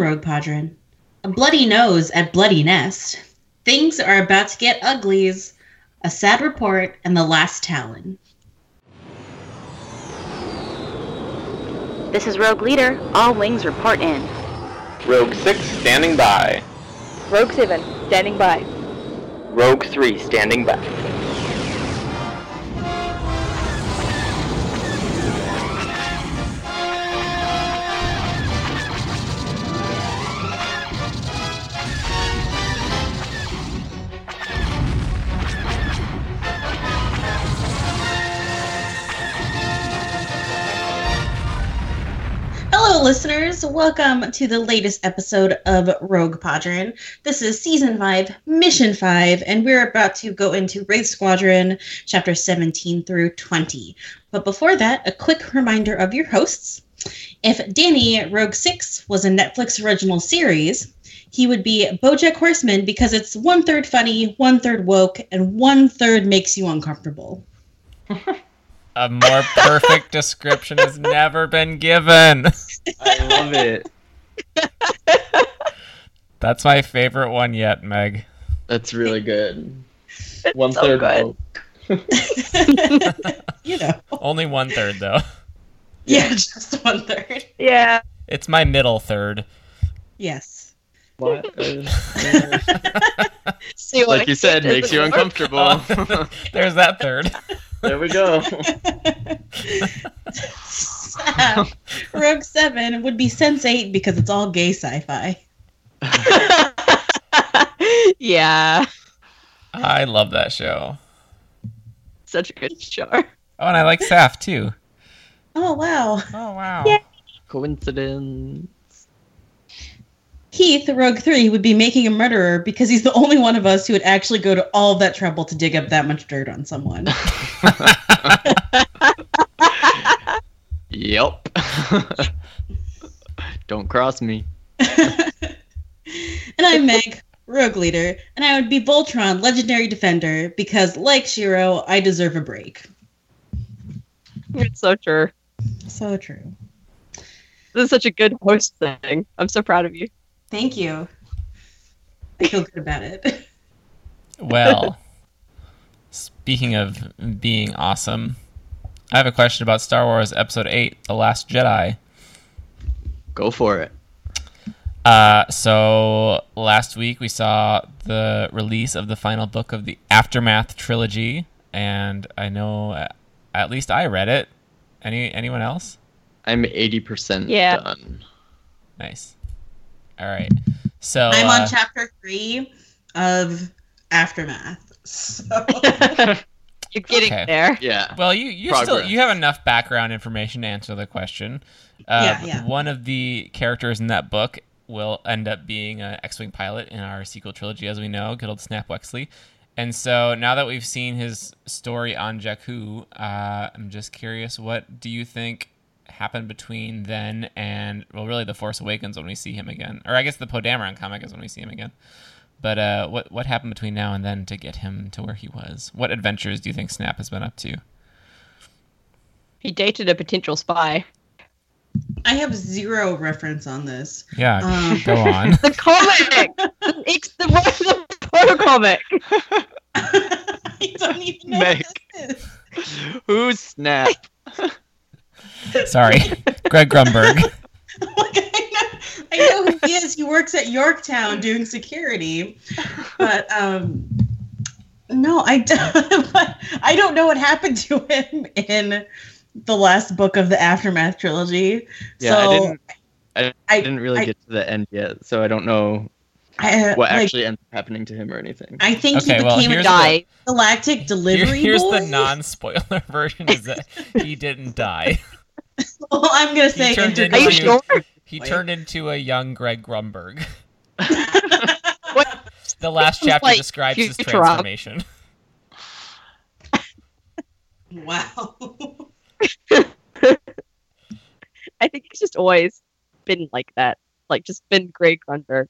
Rogue Podron. A bloody nose at Bloody Nest. Things are about to get uglies. A sad report and the last Talon. This is Rogue Leader. All wings report in. Rogue 6 standing by. Rogue 7, standing by. Rogue 3 standing by. Listeners. Welcome to the latest episode of Rogue Podron. This is season 5, mission 5, and we're about to go into Wraith Squadron chapter 17 through 20. But before that, a quick reminder of your hosts. If Danny Rogue 6 was a Netflix original series, he would be Bojack Horseman because it's one third funny, one third woke, and one third makes you uncomfortable. A more perfect description has never been given. I love it. That's my favorite one yet, Meg. That's really good. One so third good. you know. Only one third, though. Yeah, just one third. Yeah. It's my middle third. Yes. What? See what like you said, makes you uncomfortable. Oh, there's that third. There we go. Rogue Seven would be Sense8 because it's all gay sci-fi. yeah. I love that show. Such a good show. Oh, and I like Saf too. Oh wow. Oh wow. Yeah. Coincidence. Heath, Rogue Three, would be making a murderer because he's the only one of us who would actually go to all that trouble to dig up that much dirt on someone. Yep. Don't cross me. and I'm Meg, Rogue Leader, and I would be Voltron, Legendary Defender, because like Shiro, I deserve a break. It's so true. So true. This is such a good host thing. I'm so proud of you. Thank you. I feel good about it. Well, speaking of being awesome, I have a question about Star Wars Episode 8 The Last Jedi. Go for it. Uh, so last week we saw the release of the final book of the Aftermath trilogy, and I know uh, at least I read it. Any anyone else? I'm 80% Yeah. done. Nice. All right. So I'm uh, on chapter three of Aftermath. So You're getting Okay. there. Yeah. Well, you you still you have enough background information to answer the question. Uh, Yeah, yeah. One of the characters in that book will end up being an X-wing pilot in our sequel trilogy, as we know, good old Snap Wexley. And so now that we've seen his story on Jakku, uh, I'm just curious, what do you think happened between then and well, really, the Force Awakens when we see him again, or I guess the Poe Dameron comic is when we see him again. But uh, what what happened between now and then to get him to where he was? What adventures do you think Snap has been up to? He dated a potential spy. I have zero reference on this. Yeah, Um, go on. The comic! the, ex- the, the photo comic! I don't even know Meg. what this is. Who's Snap? Sorry, Greg Grunberg. Like, I, know, I know who he is. He works at Yorktown doing security, but um, no, I don't. I don't know what happened to him in the last book of the Aftermath trilogy. Yeah, so I didn't. I, I- didn't really I- get to the end yet, so I don't know I, uh, what like, actually ends up happening to him or anything. I think Okay, he well, became a here's Die. galactic Here- delivery here's boy. the non-spoiler version: is that he didn't die. Well, I'm gonna say turned into Are you sure? He Wait. turned into a young Greg Grunberg. The last chapter like describes his transformation. wow. I think he's just always been like that. Like, just been Greg Grunberg.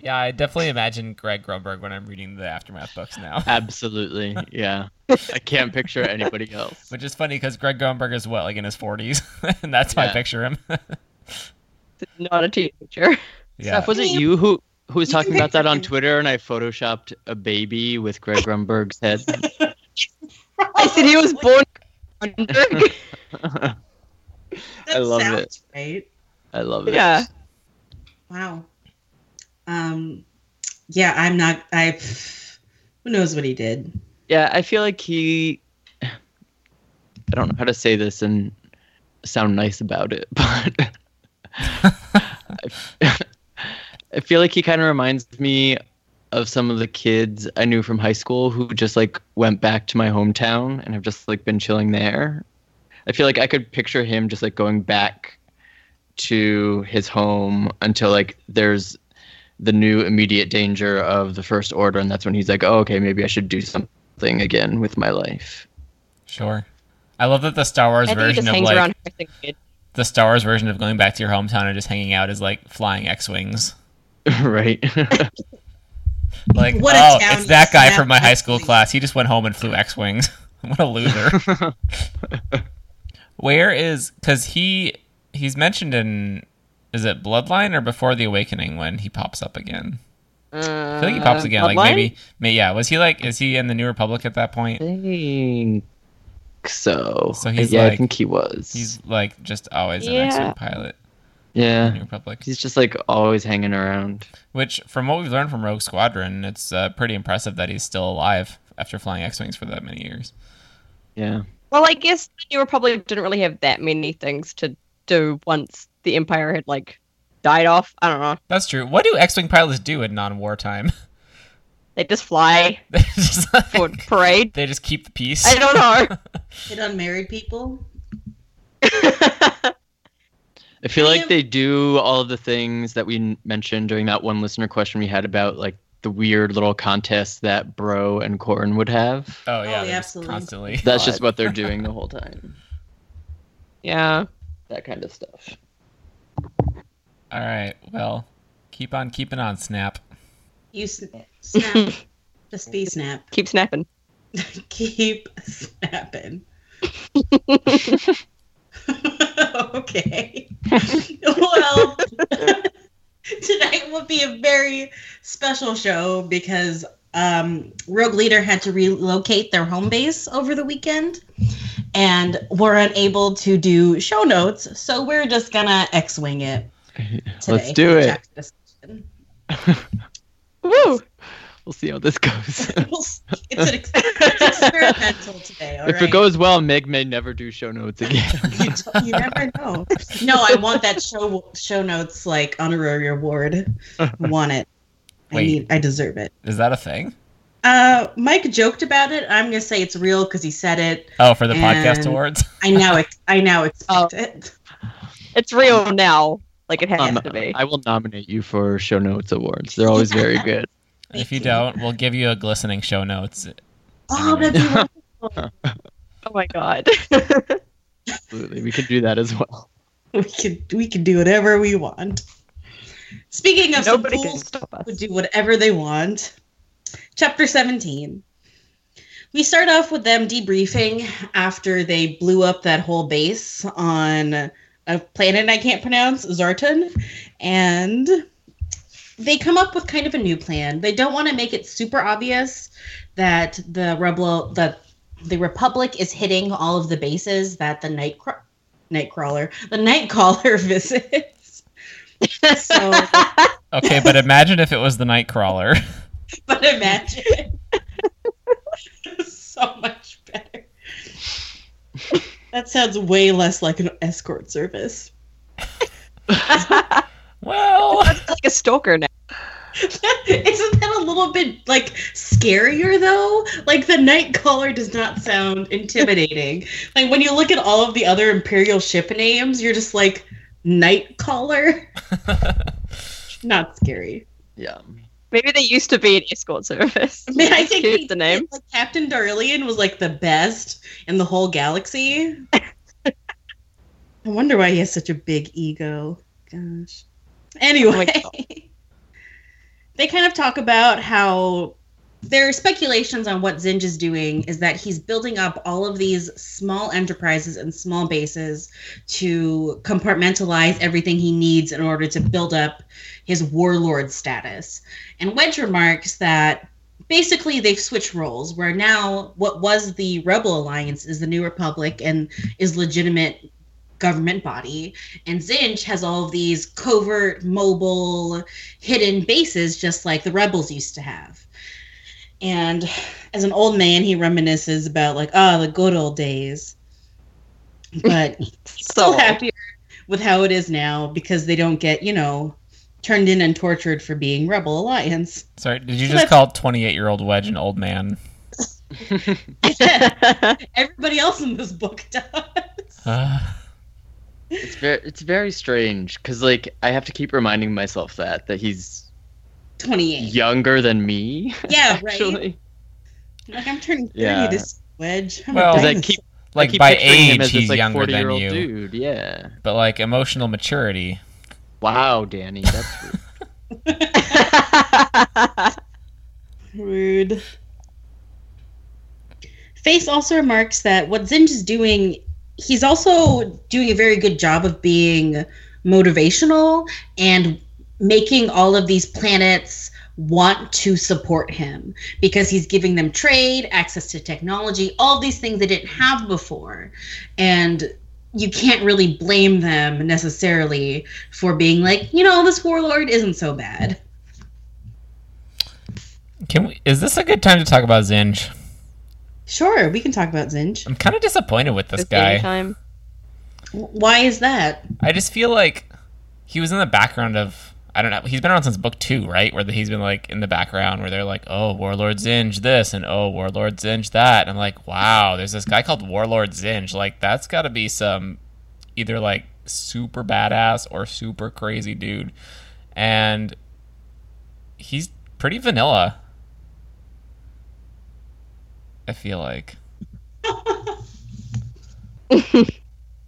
Yeah, I definitely imagine Greg Grunberg when I'm reading the aftermath books now. Absolutely, yeah. I can't picture anybody else. Which is funny because Greg Grunberg is what, like in his 40s, and that's how I Yeah. picture him. not a teenager. Yeah. Steph, was it you who who was talking about that on Twitter and I photoshopped a baby with Greg Grunberg's head? I said he was born. I love it. Right. I love it. yeah. Wow. Um. Yeah, I'm not. I. Who knows what he did? Yeah, I feel like he. I don't know how to say this and sound nice about it, but I, feel like he kind of reminds me of some of the kids I knew from high school who just like went back to my hometown and have just like been chilling there. I feel like I could picture him just like going back to his home until like there's the new immediate danger of the first order and that's when he's like, "Oh, okay, maybe I should do something again with my life." Sure. I love that the Star Wars I version of like around harassing kids. the Star Wars version of going back to your hometown and just hanging out is like flying X-wings. right. Like, What oh, it's that guy from my high school class. He just went home and flew X-wings. what a loser. Where is because he he's mentioned in is it Bloodline or Before the Awakening when he pops up again? I feel like he pops Uh, again. Like Bloodline? maybe, yeah. Was he like? Is he in the New Republic at that point? think so. So he's yeah, I think he was. He's like just always an Yeah. X-wing pilot. in the yeah. New Republic. He's just like always hanging around. Which, from what we've learned from Rogue Squadron, it's uh, pretty impressive that he's still alive after flying X-wings for that many years. Yeah. Well, I guess the New Republic didn't really have that many things to do once the Empire had like died off. I don't know. That's true. What do X-wing pilots do in non-wartime? They just fly they just for parade. they just keep the peace. I don't know. Hit unmarried people. I feel like they do all of the things that we mentioned during that one listener question we had about like the weird little contests that Bror and Corran would have. Oh yeah, oh, yeah, absolutely. constantly. That's just what they're doing the whole time. yeah. That kind of stuff. All right. Well, keep on keeping on, Snap. You sn- snap. Just be snap. Keep snapping. Keep snapping. okay. well, tonight will be a very special show because um, Rogue Leader had to relocate their home base over the weekend and were unable to do show notes. So we're just gonna X Wing it today. Let's do it. Jack's. Woo! We'll see how this goes. It's an ex- it's experimental today. all if it goes well, Meg may never do show notes again. you, d- you never know. No, I want that show show notes like honorary award. I want it. I Wait. need. I deserve it. Is that a thing? Uh, Mike joked about it. I'm gonna say it's real because he said it. Oh, for the podcast awards. I now. ex- I now expect Oh. it. It's real now. Like it has Um, to be. I will nominate you for show notes awards. They're always very good. if you you. don't, we'll give you a glistening show notes. Oh, that'd be wonderful. Oh my god. Absolutely, we can do that as well. we could. We could do whatever we want. Speaking of some Nobody can fools stop us. who do whatever they want. Chapter 17. We start off with them debriefing after they blew up that whole base on a planet I can't pronounce, Zartan. And they come up with kind of a new plan. They don't want to make it super obvious that the rebel that the Republic is hitting all of the bases that the night Nightcrawler, the Nightcaller visits. So Okay, but imagine if it was the Nightcrawler. but imagine so much better that sounds way less like an escort service. Well, It's like a stalker now. isn't that a little bit like scarier though? Like the night caller does not sound intimidating. Like when you look at all of the other imperial ship names you're just like night caller? Not scary. Yeah. Maybe they used to be an escort service. I mean, I think the name. Like Captain Darillian was like the best in the whole galaxy. I wonder why he has such a big ego. Gosh. Oh anyway, Oh they kind of talk about how there are speculations on what Zsinj is doing is that he's building up all of these small enterprises and small bases to compartmentalize everything he needs in order to build up his warlord status. And Wedge remarks that basically they've switched roles where now what was the rebel alliance is the new republic and is legitimate government body and zsinj has all of these covert mobile hidden bases just like the rebels used to have and as an old man he reminisces about like oh the good old days. But he's so So happier with how it is now because they don't get you know turned in and tortured for being rebel alliance. Sorry, did you So just call 28 year old Wedge an old man? everybody else in this book does. Uh, It's very it's very strange because like I have to keep reminding myself that that he's 28 younger than me. Yeah, right. like i'm turning 30 Yeah. this wedge I'm Well- a 'Cause I dinosaur. keep I like keep by picturing him age, he's like, younger than 40-year-old you, Dude, yeah. but like emotional maturity. Wow, Danny, that's rude. Rude. Face also remarks that what Zsinj is doing, he's also doing a very good job of being motivational and making all of these planets want to support him because he's giving them trade, access to technology, all these things they didn't have before. And you can't really blame them necessarily for being like, you know, this warlord isn't so bad. Can we? Is this a good time to talk about Zsinj? Sure, we can talk about Zsinj. I'm kind of disappointed with this It's guy. Time. Why is that? I just feel like he was in the background of I don't know. He's been around since book two, right? Where he's been like in the background, where they're like, "Oh, Warlord Zsinj this," and "Oh, Warlord Zsinj that." And I'm like, "Wow, there's this guy called Warlord Zsinj. Like, that's got to be some either like super badass or super crazy dude." And he's pretty vanilla. I feel like.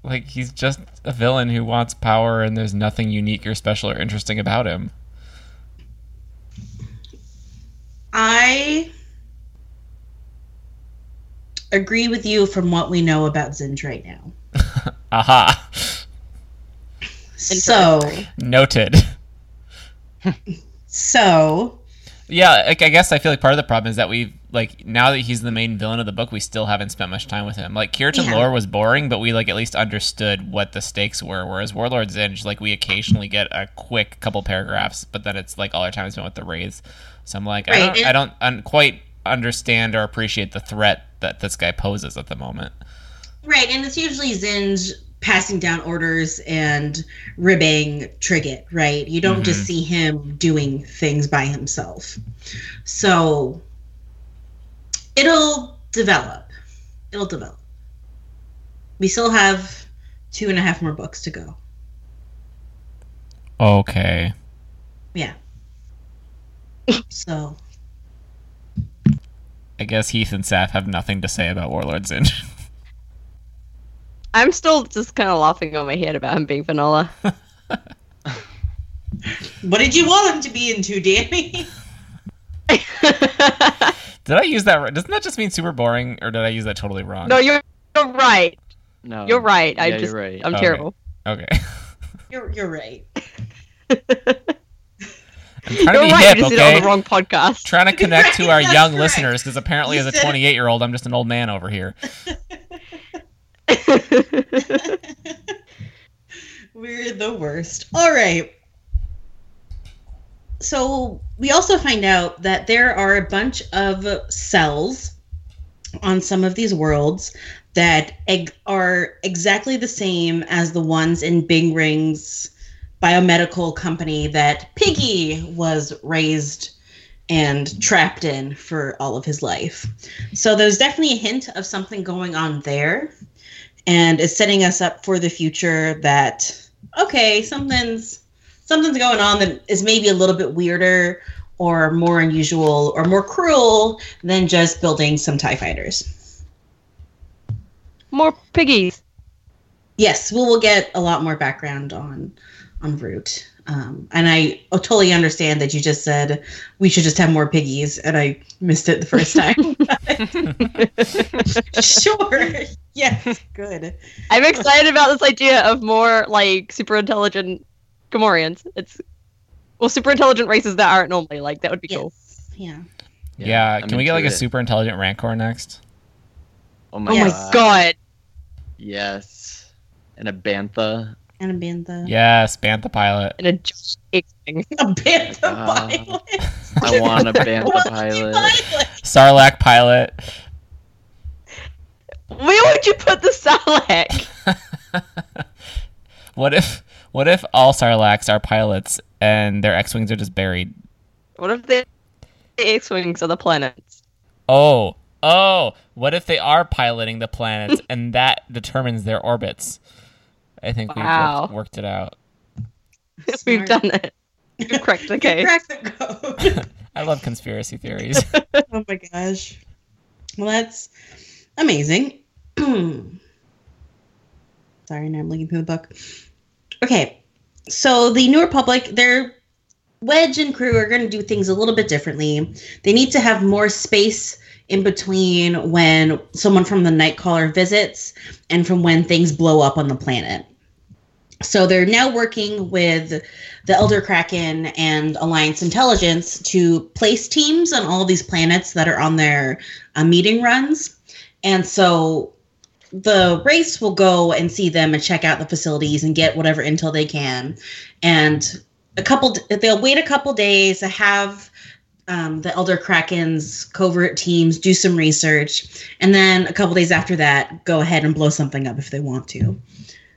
Like he's just a villain who wants power and there's nothing unique or special or interesting about him. I agree with you from what we know about Zsinj right now. Aha. So, Noted. so Yeah, like, I guess I feel like part of the problem is that we like now that he's the main villain of the book, we still haven't spent much time with him. Like Kirtan Yeah. Loor was boring, but we like at least understood what the stakes were. Whereas Warlord Zsinj, like we occasionally get a quick couple paragraphs, but then it's like all our time is spent with the wraiths. So I'm like, I don't, I don't un- quite understand or appreciate the threat that this guy poses at the moment. right, and it's usually Zsinj passing down orders and ribbing Trigit, right? You don't just mm-hmm. see him doing things by himself. So it'll develop. It'll develop. We still have two and a half more books to go. Okay. Yeah. So I guess Heath and Saf have nothing to say about Warlord Zsinj. I'm still just kind of laughing on my head about him being vanilla. What did you want him to be into, Danny? Did I use that? right? Doesn't that just mean super boring, or did I use that totally wrong? no, you're, you're right. No, You're right. I Yeah, just, you're right. I'm Okay. terrible. Okay. You're you're right. I'm trying to You're be right. hip, you just okay? on the wrong podcast. Trying to connect to our young correct. listeners, because apparently, You as a 28 year old, I'm just an old man over here. We're the worst. All right. So we also find out that there are a bunch of cells on some of these worlds that eg- are exactly the same as the ones in Binring's biomedical company that Piggy was raised and trapped in for all of his life. So there's definitely a hint of something going on there and it's setting us up for the future that okay something's something's going on that is maybe a little bit weirder or more unusual or more cruel than just building some tie fighters More piggies. yes we will get a lot more background on on route. Um, and I totally understand that you just said we should just have more piggies, and I missed it the first time. sure. Yes. Good. I'm excited about this idea of more like super intelligent Gamorreans. It's well, super intelligent races that aren't normally like that would be cool. Yes. Yeah. Yeah, can we get like into a super intelligent Rancor next? Oh my, Oh Yes. my god. Yes. And a bantha. And a bantha. Yes, Bantha pilot. And a giant X-wing. A bantha Uh, pilot. I want a bantha pilot. Sarlacc pilot. Where would you put the Sarlacc? what if what if all Sarlaccs are pilots and their X-wings are just buried? What if the X-wings are the planets? Oh, oh, what if they are piloting the planets and that determines their orbits? I think we've Wow. worked, worked it out. Yes, We've done it. We've cracked the case. Crack the code. I love conspiracy theories. oh my gosh. Well, that's amazing. Sorry, now I'm looking through the book. Okay, so the New Republic, their Wedge and crew are going to do things a little bit differently. They need to have more space in between when someone from the Nightcaller visits and from when things blow up on the planet. So they're now working with the Elder Kraken and Alliance Intelligence to place teams on all these planets that are on their uh, meeting runs. And so the race will go and see them and check out the facilities and get whatever intel they can. And a couple, they'll wait a couple days to have um, the Elder Kraken's covert teams do some research. And then a couple days after that, go ahead and blow something up if they want to.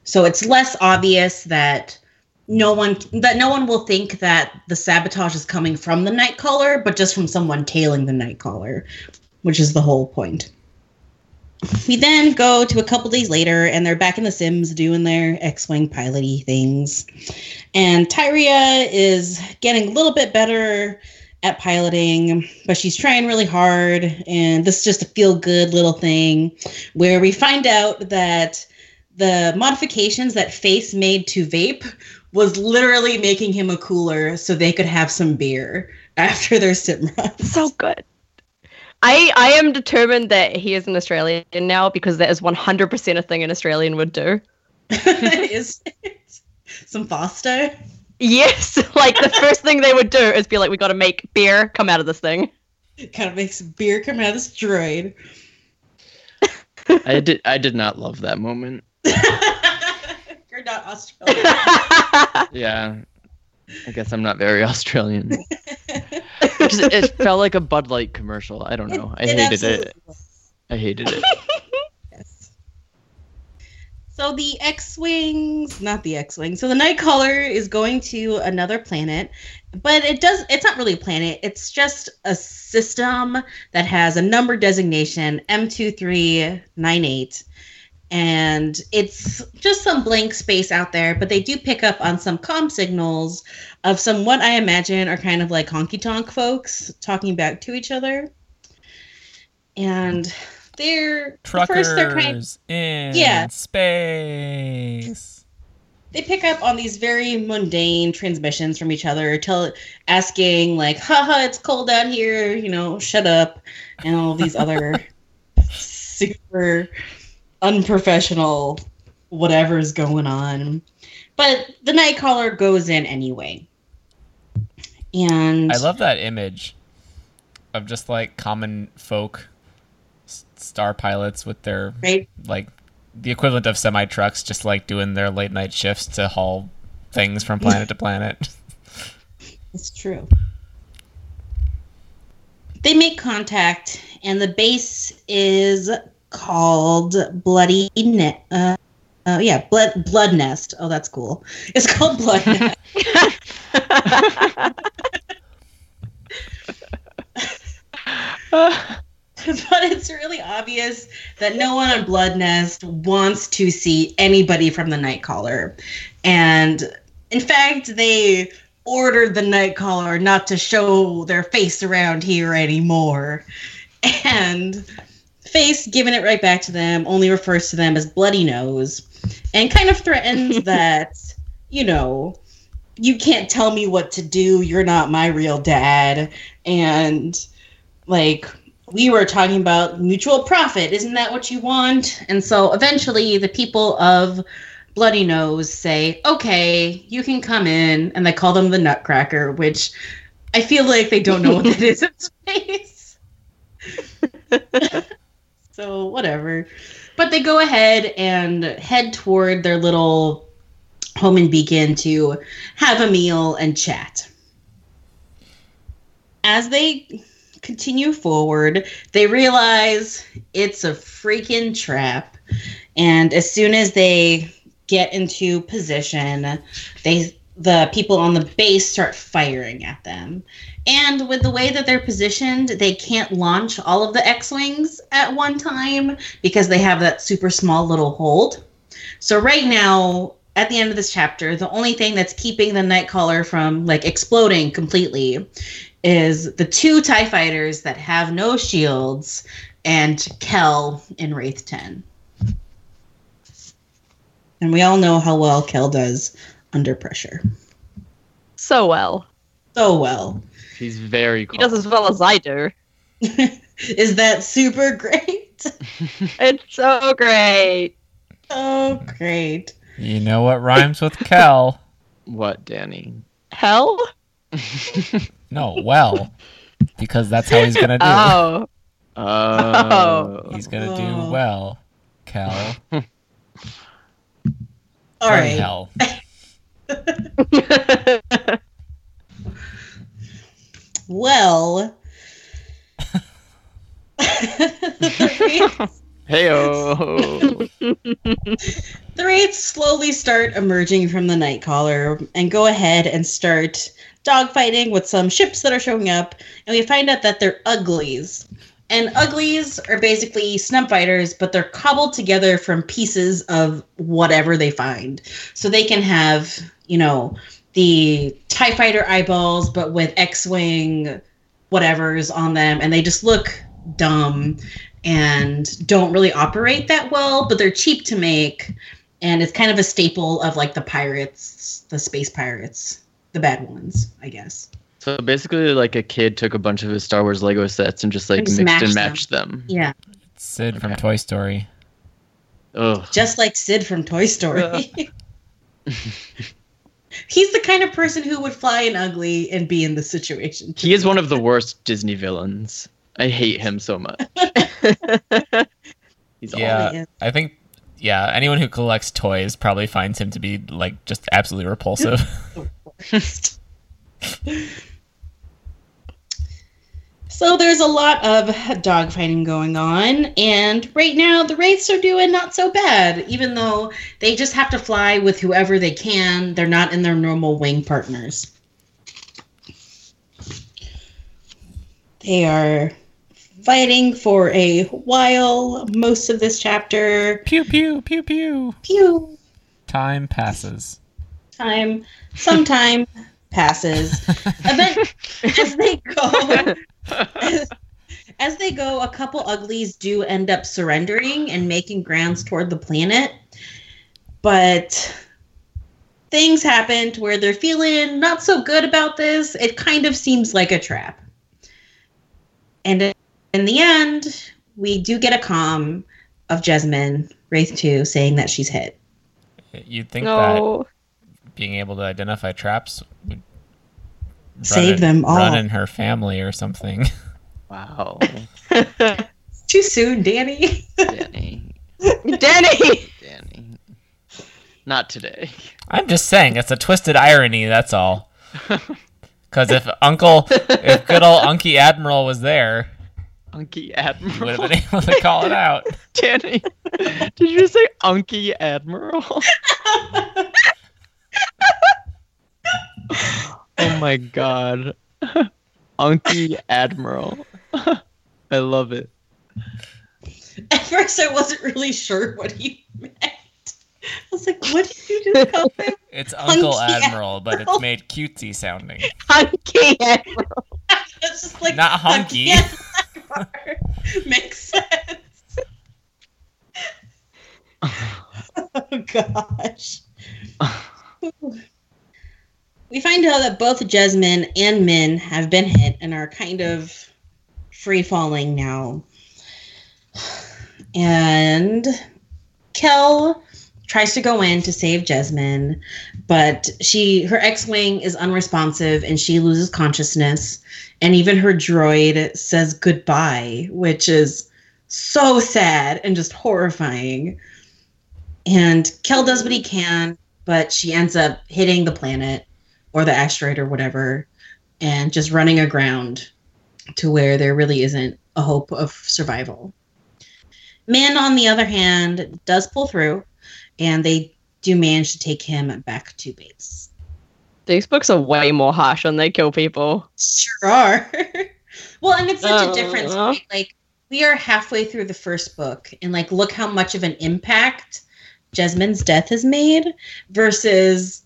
So it's less obvious that no one that no one will think that the sabotage is coming from the Nightcaller, but just from someone tailing the Nightcaller, which is the whole point. We then go to a couple days later, and they're back in the Sims doing their X-wing piloty things, and Tyria is getting a little bit better at piloting, but she's trying really hard, and this is just a feel-good little thing where we find out that the modifications that Face made to Vape was literally making him a cooler so they could have some beer after their sim runs. So good. I I am determined that he is an Australian now because that is 100% a thing an Australian would do. is some Foster. Yes, like the first thing they would do is be like, we got to make beer come out of this thing. Kind of makes beer come out of this droid. I did. I did not love that moment. You're not Australian. Yeah. I guess I'm not very Australian. Just- it felt like a Bud Light commercial. I don't know. I It hated absolutely it. was. I hated it. Yes. So the X-wings, not the X-wing. So the Nightcaller is going to another planet, but it does. It's not really a planet. It's just a system that has a number designation M two three nine eight, and it's just some blank space out there. But they do pick up on some comm signals of some what I imagine are kind of like honky tonk folks talking back to each other, and they're at first they're kind Truckers in Yeah. space. they pick up on these very mundane transmissions from each other, tell asking like, haha, it's cold out here, you know, shut up, and all these other super unprofessional whatever's going on. But the night caller goes in anyway. And I love that image of just like common folk star pilots with their right like the equivalent of semi trucks just like doing their late night shifts to haul things from planet to planet. It's true. They make contact, and the base is called Bloody Ne- uh, uh, yeah, Blood Blood Nest. Oh, that's cool. It's called Blood Nest. but it's really obvious that no one on Blood Nest wants to see anybody from the Nightcaller. And in fact, they ordered the Nightcaller not to show their face around here anymore. And Face, giving it right back to them, only refers to them as Bloody Nose and kind of threatens that, you know, you can't tell me what to do. You're not my real dad. And like we were talking about mutual profit. Isn't that what you want? And so eventually the people of Bloody Nose say, okay, you can come in. And they call them the Nutcracker, which I feel like they don't know what that is in space. so whatever. But they go ahead and head toward their little home and beacon to have a meal and chat. As they continue forward, they realize it's a freaking trap. And as soon as they get into position, they the people on the base start firing at them. And with the way that they're positioned, they can't launch all of the X-wings at one time because they have that super small little hold. So right now, at the end of this chapter, the only thing that's keeping the Nightcaller from like exploding completely is the two TIE fighters that have no shields and Kell in Wraith 10. And we all know how well Kell does under pressure. So well. So well. He's very cool. He does as well as I do. is that super great? It's so great. Oh, great. You know what rhymes with Kell? What, Danny? Hell? No, well, because that's how he's gonna do. Oh. Oh. He's gonna Oh. do well, Kell. All Turn right. Hell. Well, the Heyo. Wraiths slowly start emerging from the night Nightcaller and go ahead and start dogfighting with some ships that are showing up. And we find out that they're uglies. And uglies are basically snub fighters, but they're cobbled together from pieces of whatever they find. So they can have, you know, the TIE fighter eyeballs, but with X Wing whatever's on them. And they just look dumb and don't really operate that well, but they're cheap to make. And it's kind of a staple of like the pirates, the space pirates, the bad ones, I guess. So basically, like a kid took a bunch of his Star Wars Lego sets and just like And just mixed and matched them. matched them. Yeah. Sid from Toy Story. Ugh. just like Sid from Toy Story. He's the kind of person who would fly an ugly and be in the situation. He is one of the worst Disney villains. I hate him so much. He's Yeah. is. I think, yeah, anyone who collects toys probably finds him to be like just absolutely repulsive. So there's a lot of dogfighting going on, and right now the Wraiths are doing not so bad, even though they just have to fly with whoever they can. They're not in their normal wing partners. They are fighting for a while, most of this chapter. pew pew pew pew. Pew! Time passes. Time, some time passes. Event- as they go, as, as they go, a couple uglies do end up surrendering and making grounds toward the planet. But things happen to where they're feeling not so good about this. It kind of seems like a trap. And in the end, we do get a calm of Jesmin, Wraith 2, saying that she's hit. You'd think that no. Being able to identify traps would Save in- them all. run in her family or something. Wow. Too soon, Danny. Danny. Danny! Danny. Not today. I'm just saying, it's a twisted irony. That's all. Because if Uncle, if good old Unky Admiral was there, Unky Admiral would have been able to call it out. Danny. Did you say Unky Admiral? My god. Unky Admiral. I love it. At first, I wasn't really sure what he meant. I was like, what did you just call him? It's Uncle Hunky Admiral, but it's made cutesy sounding. Hunky Admiral. It's just like Not hunky. Makes sense. oh gosh. We find out that both Jesmin and Myn have been hit and are kind of free falling now. And Kell tries to go in to save Jesmin, but she her X-wing is unresponsive and she loses consciousness. And even her droid says goodbye, which is so sad and just horrifying. And Kell does what he can, but she ends up hitting the planet or the asteroid or whatever and just running aground to where there really isn't a hope of survival. Myn, on the other hand, does pull through and they do manage to take him back to base. These books are way more harsh when they kill people. Sure are. well, and it's such a difference. Uh. right? Like, we are halfway through the first book, and like, look how much of an impact Jesmin's death has made versus.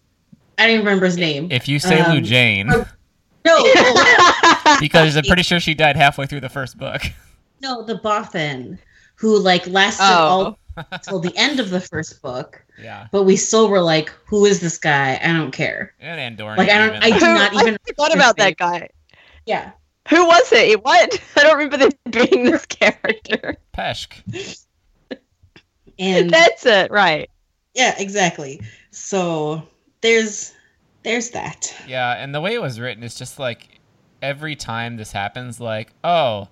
I don't even remember his name. If you say Um, Lou Jane, oh, No, because I'm pretty sure she died halfway through the first book. no, the Bothan, who like lasted Oh. all till the end of the first book, Yeah, but we still were like, "Who is this guy? I don't care." and Andorran. Like, I don't. even. I do not even. I forgot about that guy. Yeah, Who was he? What? I don't remember there being this character. Peshk. and That's it, right? yeah, exactly. So there's there's that. Yeah, and the way it was written is just like every time this happens, like, oh,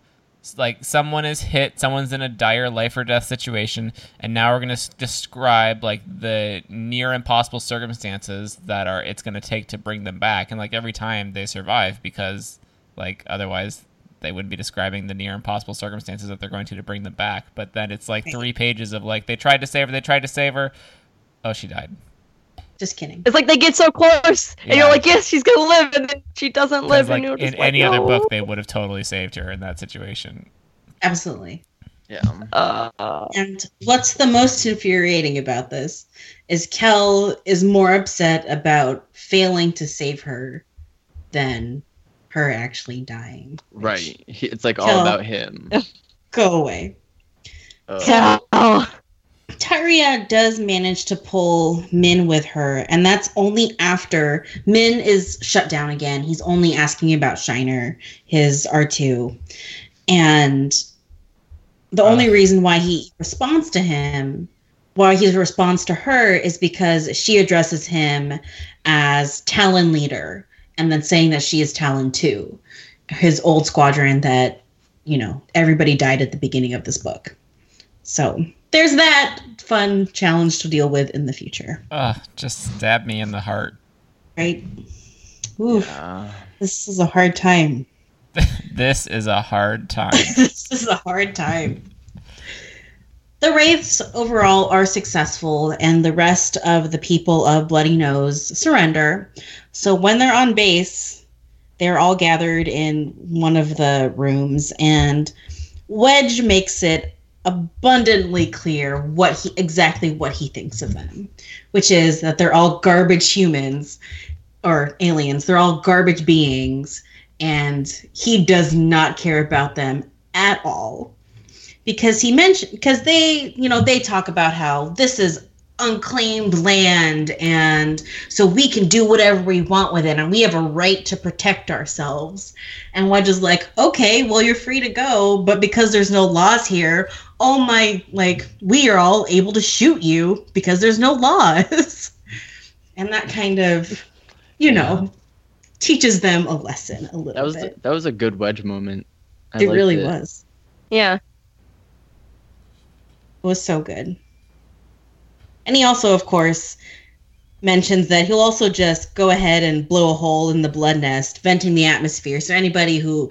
like someone is hit, someone's in a dire life or death situation, and now we're gonna s- describe like the near impossible circumstances that are it's gonna take to bring them back, and like every time they survive because like otherwise they wouldn't be describing the near impossible circumstances that they're going to to bring them back. But then it's like three pages of like they tried to save her, they tried to save her, oh she died. Just kidding. It's like they get so close, and you're like, yes, she's gonna live, and then she doesn't live, like and you're in just like, any other no. book, they would have totally saved her in that situation. Absolutely. Yeah. Uh, And what's the most infuriating about this is Kell is more upset about failing to save her than her actually dying. Right. He, it's like all about him. Go away. Uh, So oh, Tyria does manage to pull Myn with her, and that's only after Myn is shut down again. He's only asking about Shiner, his R2. And the only ah. reason why he responds to him, why he responds to her, is because she addresses him as Talon leader, and then saying that she is Talon too, his old squadron that, you know, everybody died at the beginning of this book. So there's that fun challenge to deal with in the future, Ugh, just stab me in the heart. right? Oof, yeah. this is a hard time. this is a hard time. this is a hard time. The Wraiths overall are successful, and the rest of the people of Bloody Nose surrender. So when they're on base, they're all gathered in one of the rooms, and Wedge makes it abundantly clear what he exactly what he thinks of them, which is that they're all garbage humans or aliens. They're all garbage beings, and he does not care about them at all because he mentioned because they you know they talk about how this is unclaimed land and so we can do whatever we want with it and we have a right to protect ourselves and wedge is like okay well you're free to go but because there's no laws here oh my like we are all able to shoot you because there's no laws and that kind of you know teaches them a lesson a little That was bit that was a good wedge moment. I it liked really was yeah. It was so good. And he also, of course, mentions that he'll also just go ahead and blow a hole in the blood nest, venting the atmosphere. So anybody who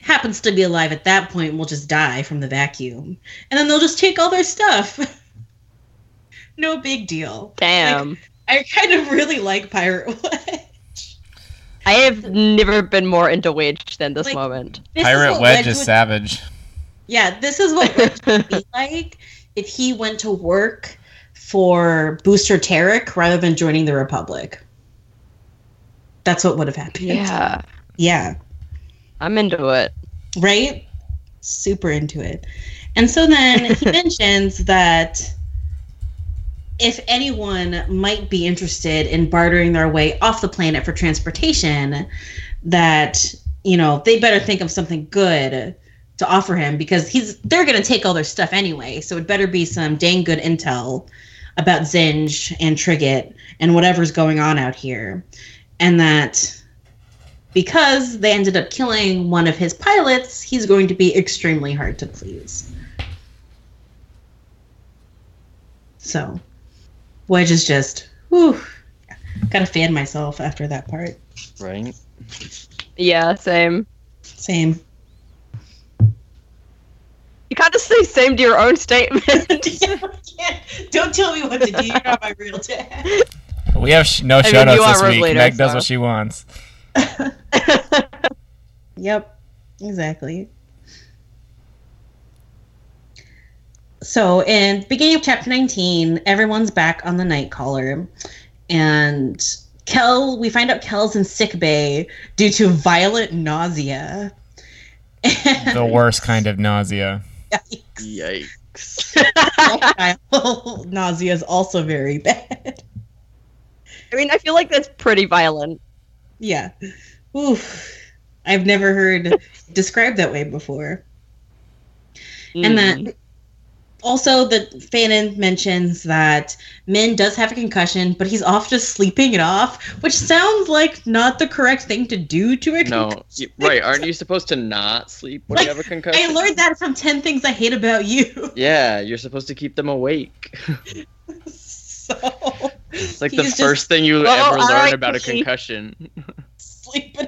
happens to be alive at that point will just die from the vacuum. And then they'll just take all their stuff. no big deal. Damn. I kind of really like Pirate Wedge. I have never been more into Wedge than this Like- moment. This is Pirate Wedge is would- savage. Yeah, this is what Wedge would be like if he went to work for Booster Terrik rather than joining the Republic. That's what would have happened. Yeah. Yeah. I'm into it. Right? Super into it. And so then he mentions that if anyone might be interested in bartering their way off the planet for transportation, that you know they better think of something good to offer him because he's they're gonna take all their stuff anyway. So it better be some dang good intel about Zsinj and Trigit and whatever's going on out here, and that because they ended up killing one of his pilots, he's going to be extremely hard to please. So, Wedge is just, whew, gotta fan myself after that part. Right? Yeah, same. Same. You can't just say same to your own statement. Yeah, Don't tell me what to do. You're not my real dad. We have sh- no I mean, shout outs you are this week. Leader, Meg does what she wants. Yep, exactly. So, in beginning of chapter 19, everyone's back on the night caller, and Kell, we find out Kell's in sick bay due to violent nausea. The worst kind of nausea. Yikes. Kyle, nausea is also very bad. I mean, I feel like that's pretty violent. Yeah. Oof. I've never heard described that way before. And Mm. that also the Phanan mentions that Myn does have a concussion, but he's off just sleeping it off, which sounds like not the correct thing to do to a No, concussion. y- right? Aren't you supposed to not sleep when you have a concussion? I learned that from 10 Things I Hate About You. Yeah, you're supposed to keep them awake. so, It's like the He's just- first thing you Oh, ever learn about a concussion. sleeping it off. I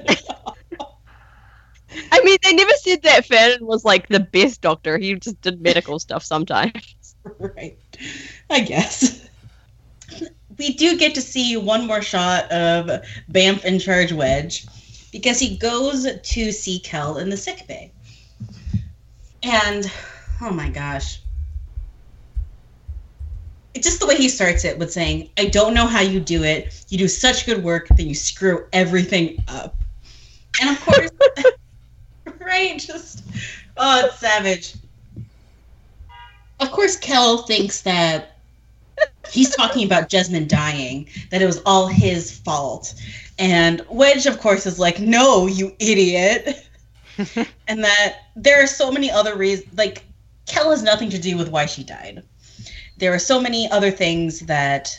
mean, they never said that Phanan was like the best doctor. He just did medical stuff sometimes. right. I guess. We do get to see one more shot of Banff in charge Wedge because he goes to see Kell in the sick bay. And oh my gosh. It's just the way he starts it with saying, I don't know how you do it. You do such good work that you screw everything up. And of course, right? Just, oh, it's savage of course Kell thinks that he's talking about Jesmin dying, that it was all his fault. And Wedge, of course, is like, no, you idiot. and that there are so many other reasons, like, Kell has nothing to do with why she died. There are so many other things that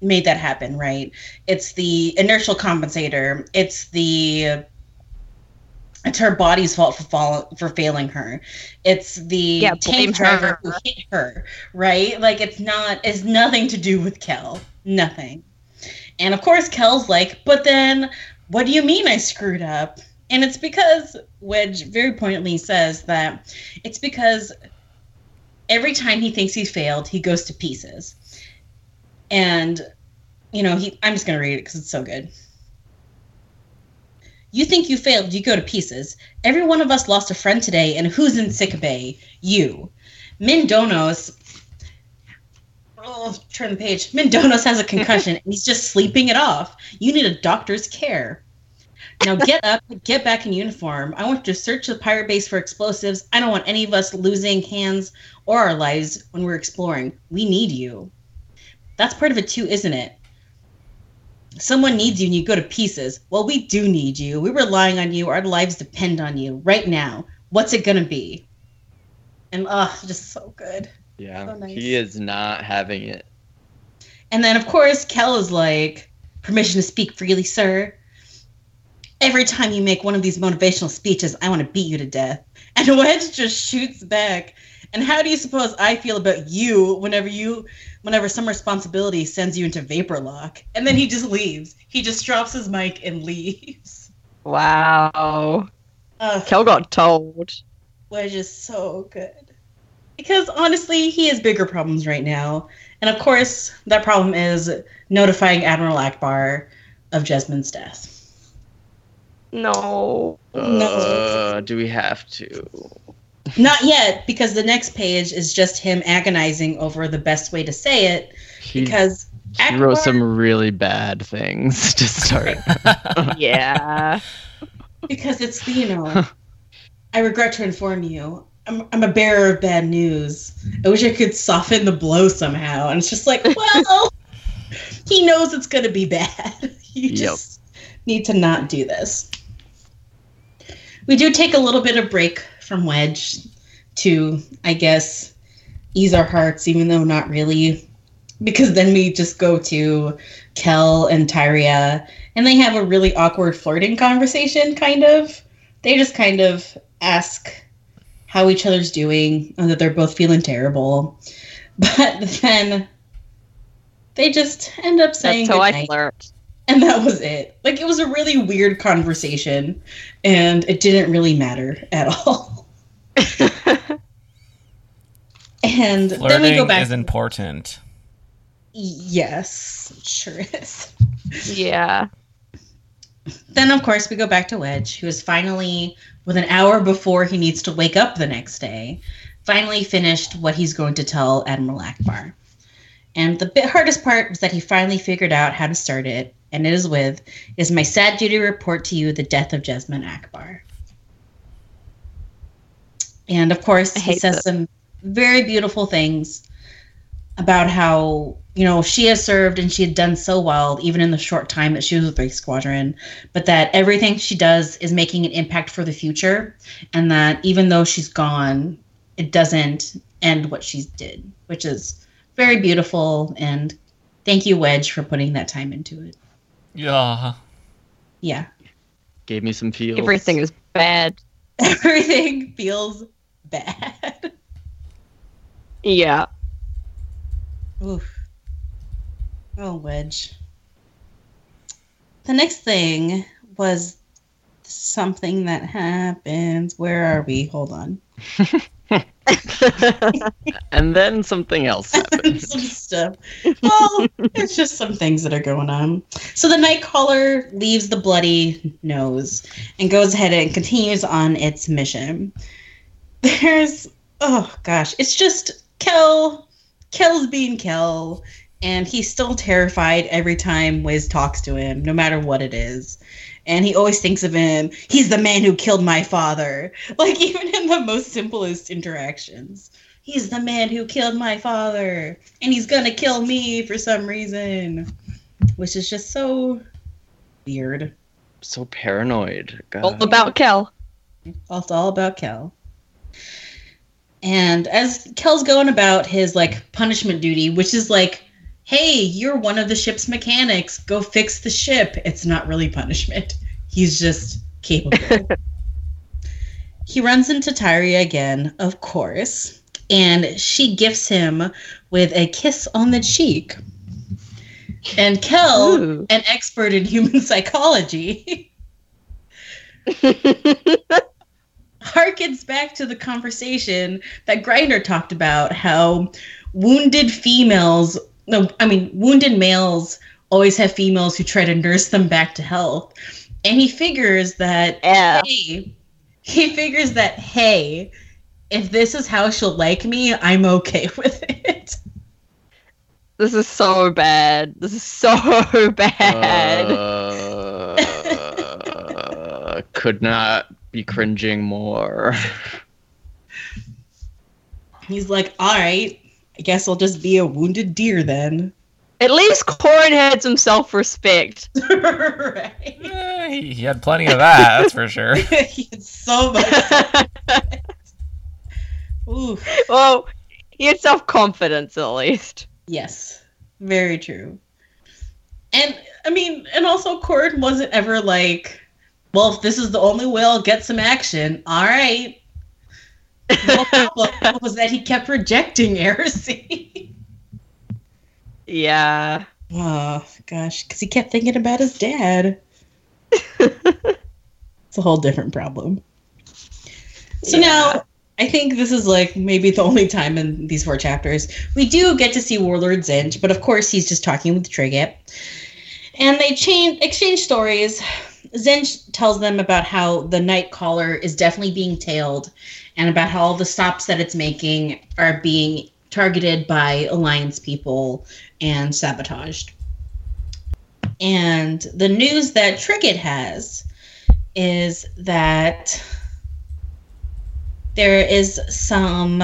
made that happen, right? It's the inertial compensator, it's the it's her body's fault for fall, for failing her. It's the Yeah, tank driver her. who hit her, right? Like it's not it's nothing to do with Kell. Nothing. And of course Kell's like, but then what do you mean I screwed up? And it's because Wedge very pointedly says that it's because every time he thinks he's failed, he goes to pieces. And you know, he I'm just going to read it cuz it's so good. You think you failed, you go to pieces. Every one of us lost a friend today, and who's in sick bay? You. Myn Donos. Oh, turn the page. Myn Donos has a concussion, and he's just sleeping it off. You need a doctor's care. Now get up, get back in uniform. I want you to search the pirate base for explosives. I don't want any of us losing hands or our lives when we're exploring. We need you. That's part of it too, isn't it? Someone needs you and you go to pieces. Well, we do need you. We're relying on you. Our lives depend on you right now. What's it gonna be? And ugh, just so good. Yeah, So nice. he is not having it. And then of course Kell is like, permission to speak freely, sir. Every time you make one of these motivational speeches, I want to beat you to death. And Wedge just shoots back. And how do you suppose I feel about you whenever you whenever some responsibility sends you into vapor lock? And then he just leaves. He just drops his mic and leaves. Wow. Ugh. Kell got told. Wedge is so good. Because honestly, he has bigger problems right now. And of course, that problem is notifying Admiral Ackbar of Jesmin's death. No. Uh, do we have to? Not yet, because the next page is just him agonizing over the best way to say it. He, Because he wrote some really bad things to start. Yeah. because it's you know, I regret to inform you, I'm, I'm a bearer of bad news. I wish I could soften the blow somehow. And it's just like, well, he knows it's going to be bad. You Yep. just need to not do this. We do take a little bit of break from Wedge to, I guess, ease our hearts, even though not really. Because then we just go to Kell and Tyria, and they have a really awkward flirting conversation, kind of. They just kind of ask how each other's doing and that they're both feeling terrible. But then they just end up saying That's how I flirt. and that was it. Like it was a really weird conversation, and it didn't really matter at all. And then we go back. is important. yes, sure is. yeah. Then, of course, we go back to Wedge, who is finally, with an hour before he needs to wake up the next day, finally finished what he's going to tell Admiral Ackbar. And the bit hardest part was that he finally figured out how to start it, and it is with, is my sad duty to report to you the death of Jesmin Ackbar. And of course, he says this. some very beautiful things about how you know she has served and she had done so well even in the short time that she was with Wraith Squadron, but that everything she does is making an impact for the future, and that even though she's gone, it doesn't end what she did, which is very beautiful. And thank you, Wedge, for putting that time into it. Yeah. Yeah, Gave me some feels. Everything is bad. everything feels bad. Yeah. Oof. Oh, Wedge. The next thing was something that happens. Where are we? Hold on. and then something else happened. some stuff. Well, it's just some things that are going on. So the Nightcaller leaves the bloody nose and goes ahead and continues on its mission. There's oh gosh, it's just Kell. Kell's being Kell, and he's still terrified every time Wes talks to him, no matter what it is. And he always thinks of him. He's the man who killed my father. Like even in the most simplest interactions he's the man who killed my father and he's gonna kill me for some reason which is just so weird so paranoid. God. All about Kell. it's all about kell and as kell's going about his like punishment duty which is like hey you're one of the ship's mechanics go fix the ship it's not really punishment he's just capable he runs into tyria again of course and she gifts him with a kiss on the cheek. And Kell, Ooh. an expert in human psychology, harkens back to the conversation that Grinder talked about how wounded females, no, I mean, wounded males always have females who try to nurse them back to health. And he figures that Yeah. hey, he figures that hey, if this is how she'll like me, I'm okay with it. This is so bad. This is so bad. Uh, could not be cringing more. He's like, all right, I guess I'll just be a wounded deer then. At least Corran had some self respect. right. Eh, he, he had plenty of that, that's for sure. he had so much. Ooh, well, he had self confidence at least. yes, very true. And I mean, and also Cord wasn't ever like, well, if this is the only way I'll get some action, all right. Problem was that he kept rejecting heresy. Yeah. Oh gosh, because he kept thinking about his dad. it's a whole different problem. So Yeah. now I think this is like maybe the only time in these four chapters we do get to see Warlord Zsinj, but of course he's just talking with Trigit. And they change exchange stories. Zsinj tells them about how the night caller is definitely being tailed and about how all the stops that it's making are being targeted by alliance people and sabotaged. And the news that Trigit has is that there is some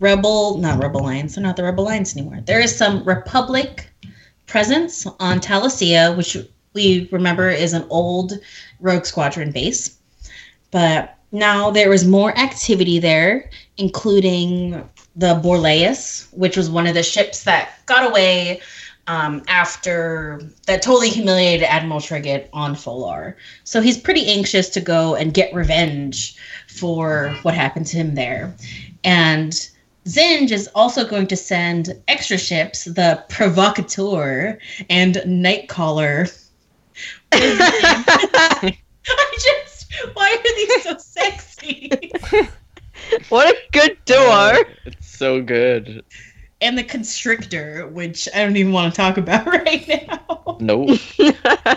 rebel, not rebel lines, they're not the rebel lines anymore. There is some Republic presence on Talasea, which we remember is an old Rogue Squadron base. But now there is more activity there, including the Borleus, which was one of the ships that got away um, after that totally humiliated Admiral Trigit on Folor. So he's pretty anxious to go and get revenge for what happened to him there. And Zsinj is also going to send extra ships, the Provocateur and Nightcaller. I just, why are these so sexy? What a good duo. Uh, it's so good. and the Constrictor, which I don't even want to talk about right now. Nope.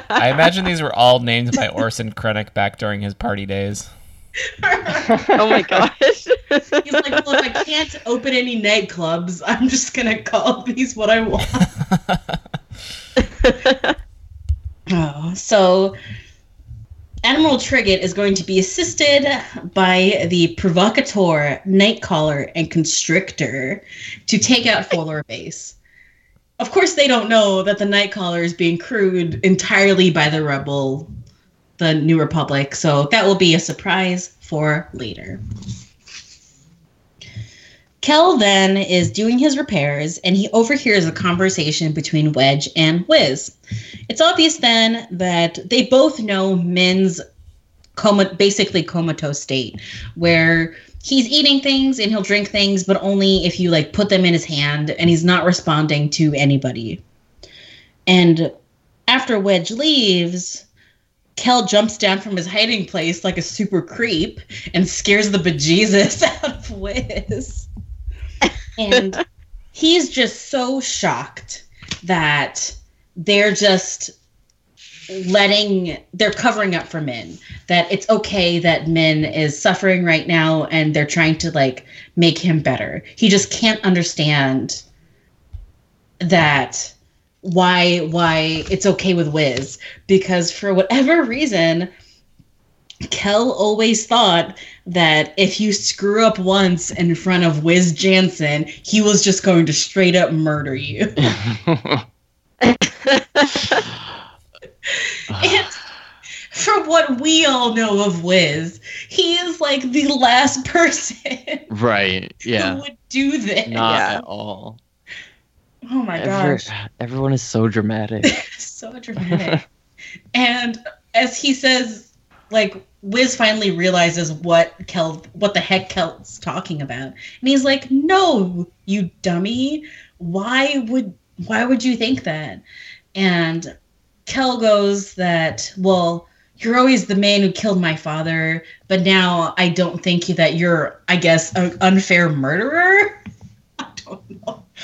I imagine these were all named by Orson Krennic back during his party days. oh my gosh. He's like, well, if I can't open any nightclubs, I'm just gonna call these what I want. Oh, so Admiral Trigit is going to be assisted by the Provocateur, Nightcaller, and Constrictor to take out Folor Base. Of course, they don't know that the Nightcaller is being crewed entirely by the Rebel, the New Republic, so that will be a surprise for later. Kell then is doing his repairs and he overhears a conversation between Wedge and Wes. It's obvious then that they both know Myn's coma, basically comatose state, where he's eating things and he'll drink things, but only if you like put them in his hand and he's not responding to anybody. And after Wedge leaves, Kell jumps down from his hiding place like a super creep and scares the bejesus out of Wes. And he's just so shocked that they're just letting they're covering up for Myn. That it's okay that Myn is suffering right now and they're trying to like make him better. He just can't understand that why why it's okay with Wes because for whatever reason Kell always thought that if you screw up once in front of Wes Janson, he was just going to straight up murder you. and from what we all know of Wes, he is like the last person right. Yeah. who would do this. Not Yeah. at all. oh my Every- gosh. everyone is so dramatic. so dramatic. and as he says, like Wes finally realizes what Kell, what the heck Kell's talking about, and he's like, "No, you dummy! Why would why would you think that?" And Kell goes that, "Well, you're always the man who killed my father, but now I don't think that you're, I guess, an unfair murderer."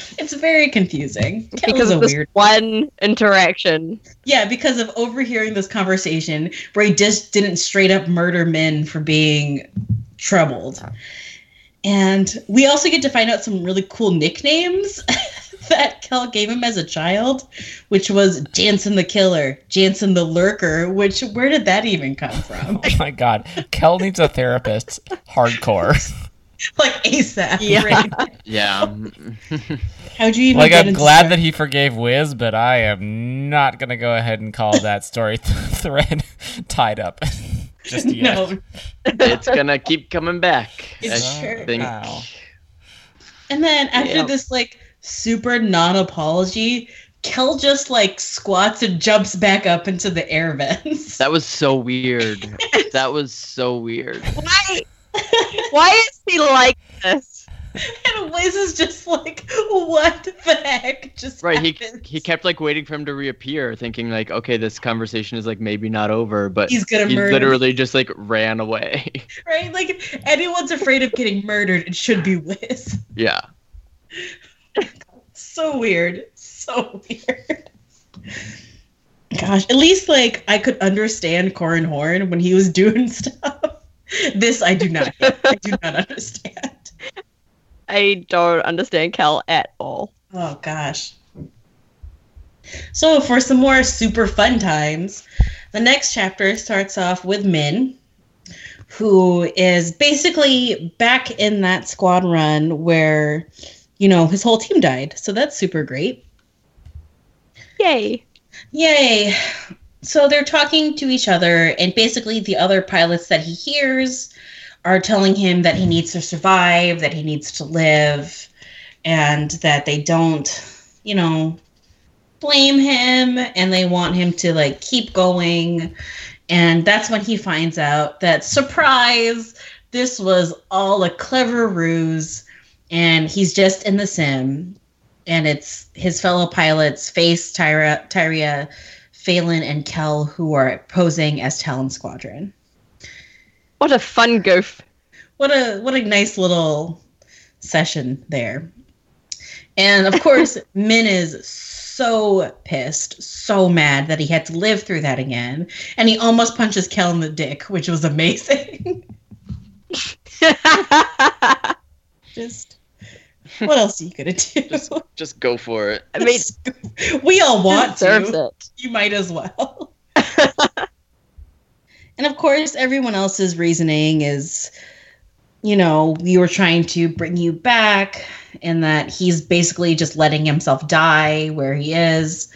I don't know. It's very confusing. Kell because a of this weird one interaction. yeah, because of overhearing this conversation where he just didn't straight up murder Myn for being troubled. And we also get to find out some really cool nicknames that Kell gave him as a child, which was Janson the Killer, Janson the Lurker, which where did that even come from? Oh my god. Kell needs a therapist. Hardcore. like ASAP. Yeah. right? yeah. How'd you even Like, get I'm glad Star- that he forgave Wes, but I am not going to go ahead and call that story th- thread tied up just yet. No. it's gonna keep coming back. It's I sure. think. Wow. And then after Yeah. this like super non-apology, Kell just like squats and jumps back up into the air vents. That was so weird. that was so weird. Why? Why is he like this? and Wes is just like, what the heck just Right. He he kept like waiting for him to reappear, thinking like, okay, this conversation is like maybe not over, but He's gonna he murder. literally just like ran away. Right? Like if anyone's afraid of getting murdered, it should be Wes. yeah. So weird. So weird. Gosh, at least like I could understand Corran Horn when he was doing stuff. This I do not get. I do not understand. I don't understand Cal at all. Oh gosh. So for some more super fun times, the next chapter starts off with Myn, who is basically back in that squad run where, you know, his whole team died. So that's super great. Yay. Yay. So they're talking to each other, and basically, the other pilots that he hears are telling him that he needs to survive, that he needs to live, and that they don't, you know, blame him and they want him to like keep going. And that's when he finds out that surprise, this was all a clever ruse and he's just in the sim and it's his fellow pilots face tyra tyria phanan and kell who are posing as talon squadron. What a fun goof. what a what a nice little session there. And of course myn is so pissed so mad that he had to live through that again and he almost punches kell in the dick which was amazing. Just what else are you gonna do Just, just go for it. I mean, we all want deserves to it. you might as well. and of course, everyone else's reasoning is, you know, we were trying to bring you back, and that he's basically just letting himself die where he is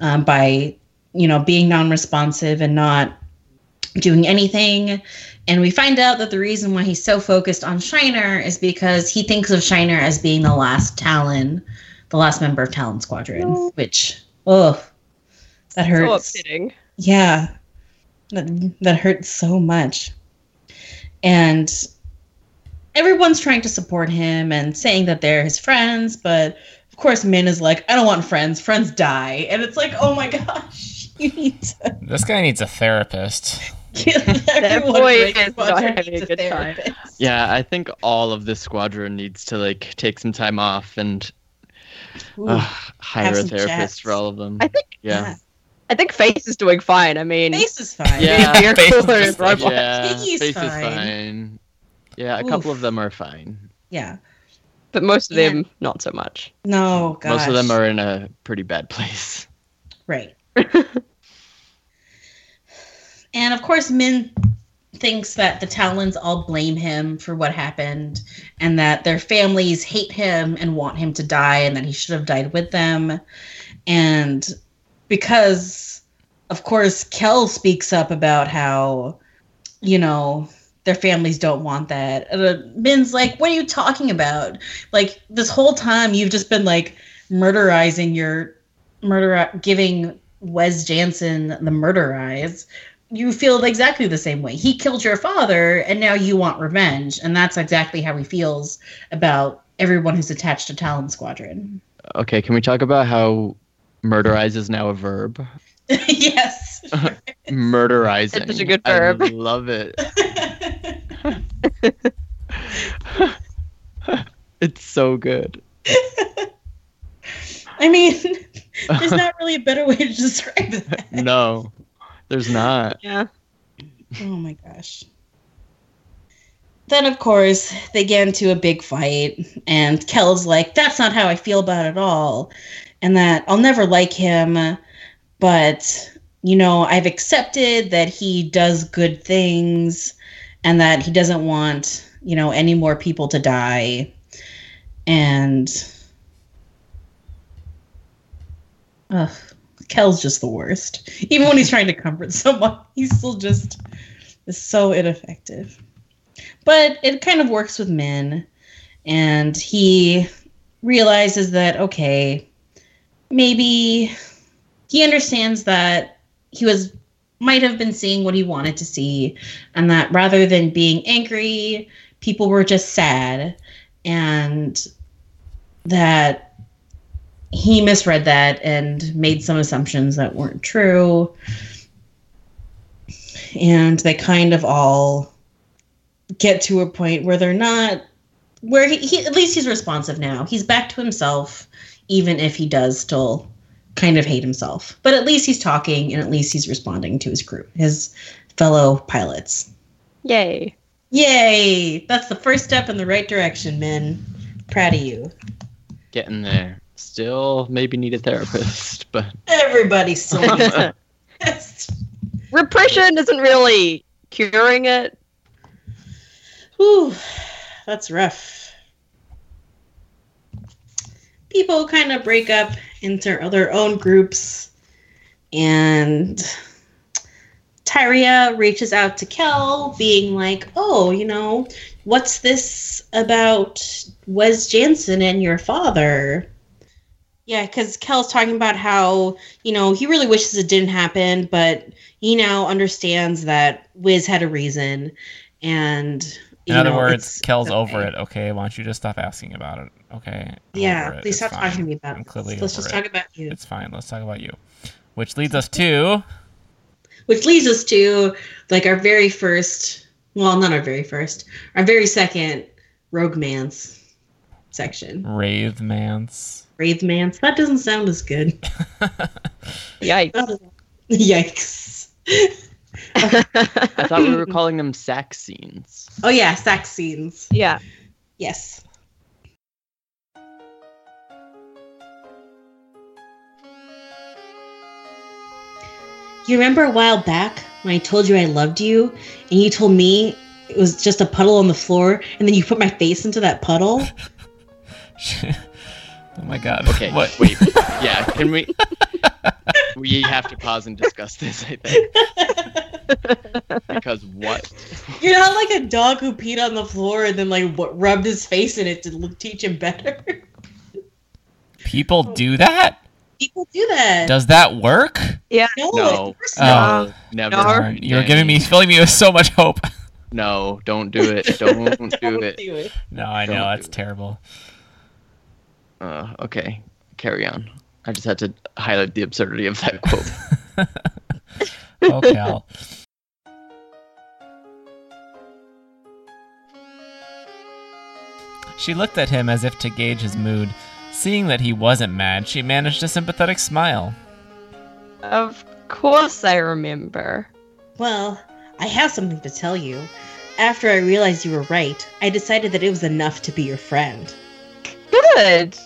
um, by, you know, being non responsive and not doing anything. And we find out that the reason why he's so focused on Shiner is because he thinks of Shiner as being the last Talon, the last member of Talon Squadron, No. which, oh, that hurts. So hurts. upsetting. Yeah. That, that hurts so much. And everyone's trying to support him and saying that they're his friends, but of course Myn is like, I don't want friends. Friends die. And it's like, oh my gosh. You need to This guy needs a therapist. Give everyone boy is not having a good time. Yeah, I think all of this squadron needs to like take some time off and Ooh, uh, hire a therapist chats. for all of them. I think yeah. I think Face is doing fine. I mean, Face is fine. Yeah. beer Face is just robot. Yeah, Piggy's face is fine. fine. Yeah, a Oof. couple of them are fine. Yeah. but most of Yeah. them not so much. No, gosh. Most of them are in a pretty bad place. Right. and of course, Myn thinks that the Talons all blame him for what happened and that their families hate him and want him to die and that he should have died with them. And because, of course, Kell speaks up about how, you know, their families don't want that. Uh, Myn's like, what are you talking about? Like, this whole time you've just been like murderizing your murder, giving Wes Janson the murder eyes. You feel exactly the same way. He killed your father, and now you want revenge. And that's exactly how he feels about everyone who's attached to Talon Squadron. Okay, can we talk about how murderize is now a verb? yes. Murderizing. It's such a good I verb. love it. It's so good. I mean, there's not really a better way to describe that. No, there's not. Yeah. Oh my gosh. Then, of course, they get into a big fight, and Kell's like, That's not how I feel about it all. And that I'll never like him, but, you know, I've accepted that he does good things and that he doesn't want, you know, any more people to die. And. Ugh, Kell's just the worst. Even when he's trying to comfort someone, he's still just is so ineffective. But it kind of works with Myn, and he realizes that okay, maybe he understands that he was might have been seeing what he wanted to see, and that rather than being angry, people were just sad, and that he misread that and made some assumptions that weren't true. And they kind of all get to a point where they're not where he, he at least he's responsive now. He's back to himself even if he does still kind of hate himself. But at least he's talking and at least he's responding to his crew his fellow pilots. Yay. yay! That's the first step in the right direction men. Proud of you. Getting there. Still, maybe need a therapist, but everybody's so Repression isn't really curing it. Ooh, that's rough. People kind of break up into their own groups, and Tyria reaches out to Kell, being like, "Oh, you know, what's this about Wes Janson and your father?" Yeah, because Kell's talking about how you know he really wishes it didn't happen, but he now understands that Wes had a reason, and In other know, words, Kell's okay. over it. Okay, why don't you just stop asking about it? Okay. I'm Yeah, please stop fine. talking to me about I'm clearly Let's just it. talk about you. It's fine. Let's talk about you. Which leads us to Which leads us to like our very first, well, not our very first, our very second Rogue Mans section. Wraith Mance. Wraith Mans. That doesn't sound as good. Yikes. Yikes. I thought we were calling them sack scenes. Oh yeah, sax scenes. yeah. Yes. You remember a while back when I told you I loved you, and you told me it was just a puddle on the floor, and then you put my face into that puddle? oh my god. Okay, What? wait. Yeah, can we? we have to pause and discuss this. I think because what? You're not like a dog who peed on the floor and then like what, rubbed his face in it to look, teach him better. People do that? People do that. Does that work? no, No. Oh. No, never. No. You're giving me, filling me with so much hope. No, don't do it. Don't do Don't it. do it. No, I Don't know do that's it. Terrible. Uh, okay, carry on. I just had to highlight the absurdity of that quote. Oh, Cal. She looked at him as if to gauge his mood. Seeing that he wasn't mad, she managed a sympathetic smile. Of course I remember. Well, I have something to tell you. After I realized you were right, I decided that it was enough to be your friend. Good.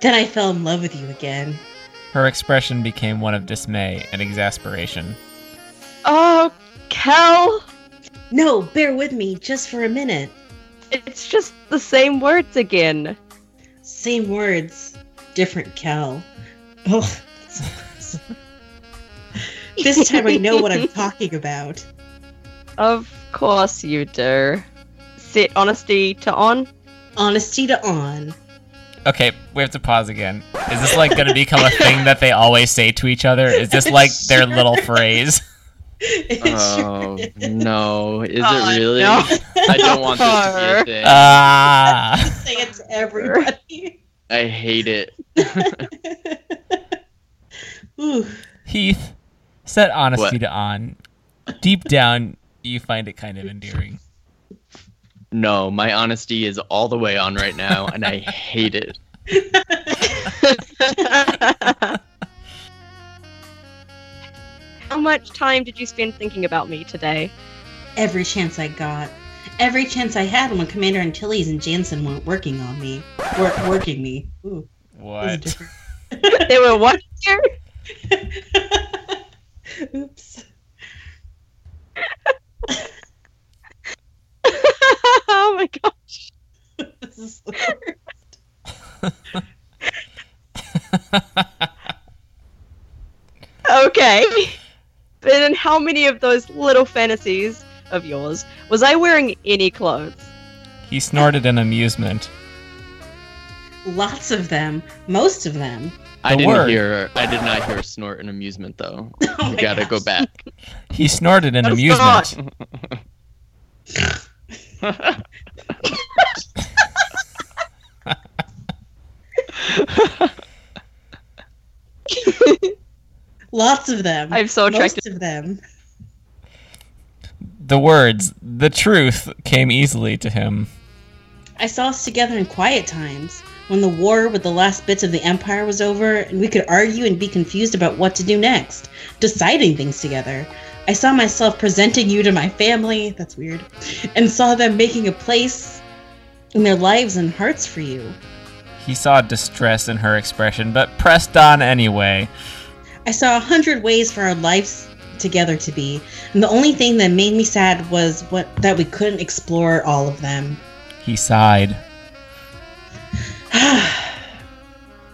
Then I fell in love with you again. Her expression became one of dismay and exasperation. Oh, Kell. No, bear with me just for a minute. It's just the same words again. Same words, different Kell. Oh, this time I know what I'm talking about. Of course you do. Set honesty to on. Honesty to on. Okay, we have to pause again. Is this like going to become a thing that they always say to each other? Is this like their little phrase? It Oh sure is. no, is Oh, it really? no. I don't want this to be a thing. Ah. Say it to everybody. I hate it. Ooh. Heath, set honesty What? to on. Deep down, you find it kind of endearing. No, my honesty is all the way on right now, and I hate it. How much time did you spend thinking about me today? Every chance I got. Every chance I had when Commander Antilles and Janson weren't working on me. Were working me. Ooh. What? they were what here? Oops. oh my gosh. This is the worst. Okay. But in how many of those little fantasies of yours was I wearing any clothes? he snorted in amusement. Lots of them. Most of them. I The didn't word. hear. I did not hear snort in amusement though. Oh you gotta go back. He snorted in amusement. Lots of them. I'm so attracted. Most of them. The words, the truth, came easily to him. I saw us together in quiet times when the war with the last bits of the Empire was over and we could argue and be confused about what to do next, deciding things together. I saw myself presenting you to my family, that's weird, and saw them making a place in their lives and hearts for you. He saw distress in her expression, but pressed on anyway. I saw a hundred ways for our lives together to be. And the only thing that made me sad was what that we couldn't explore all of them. He sighed.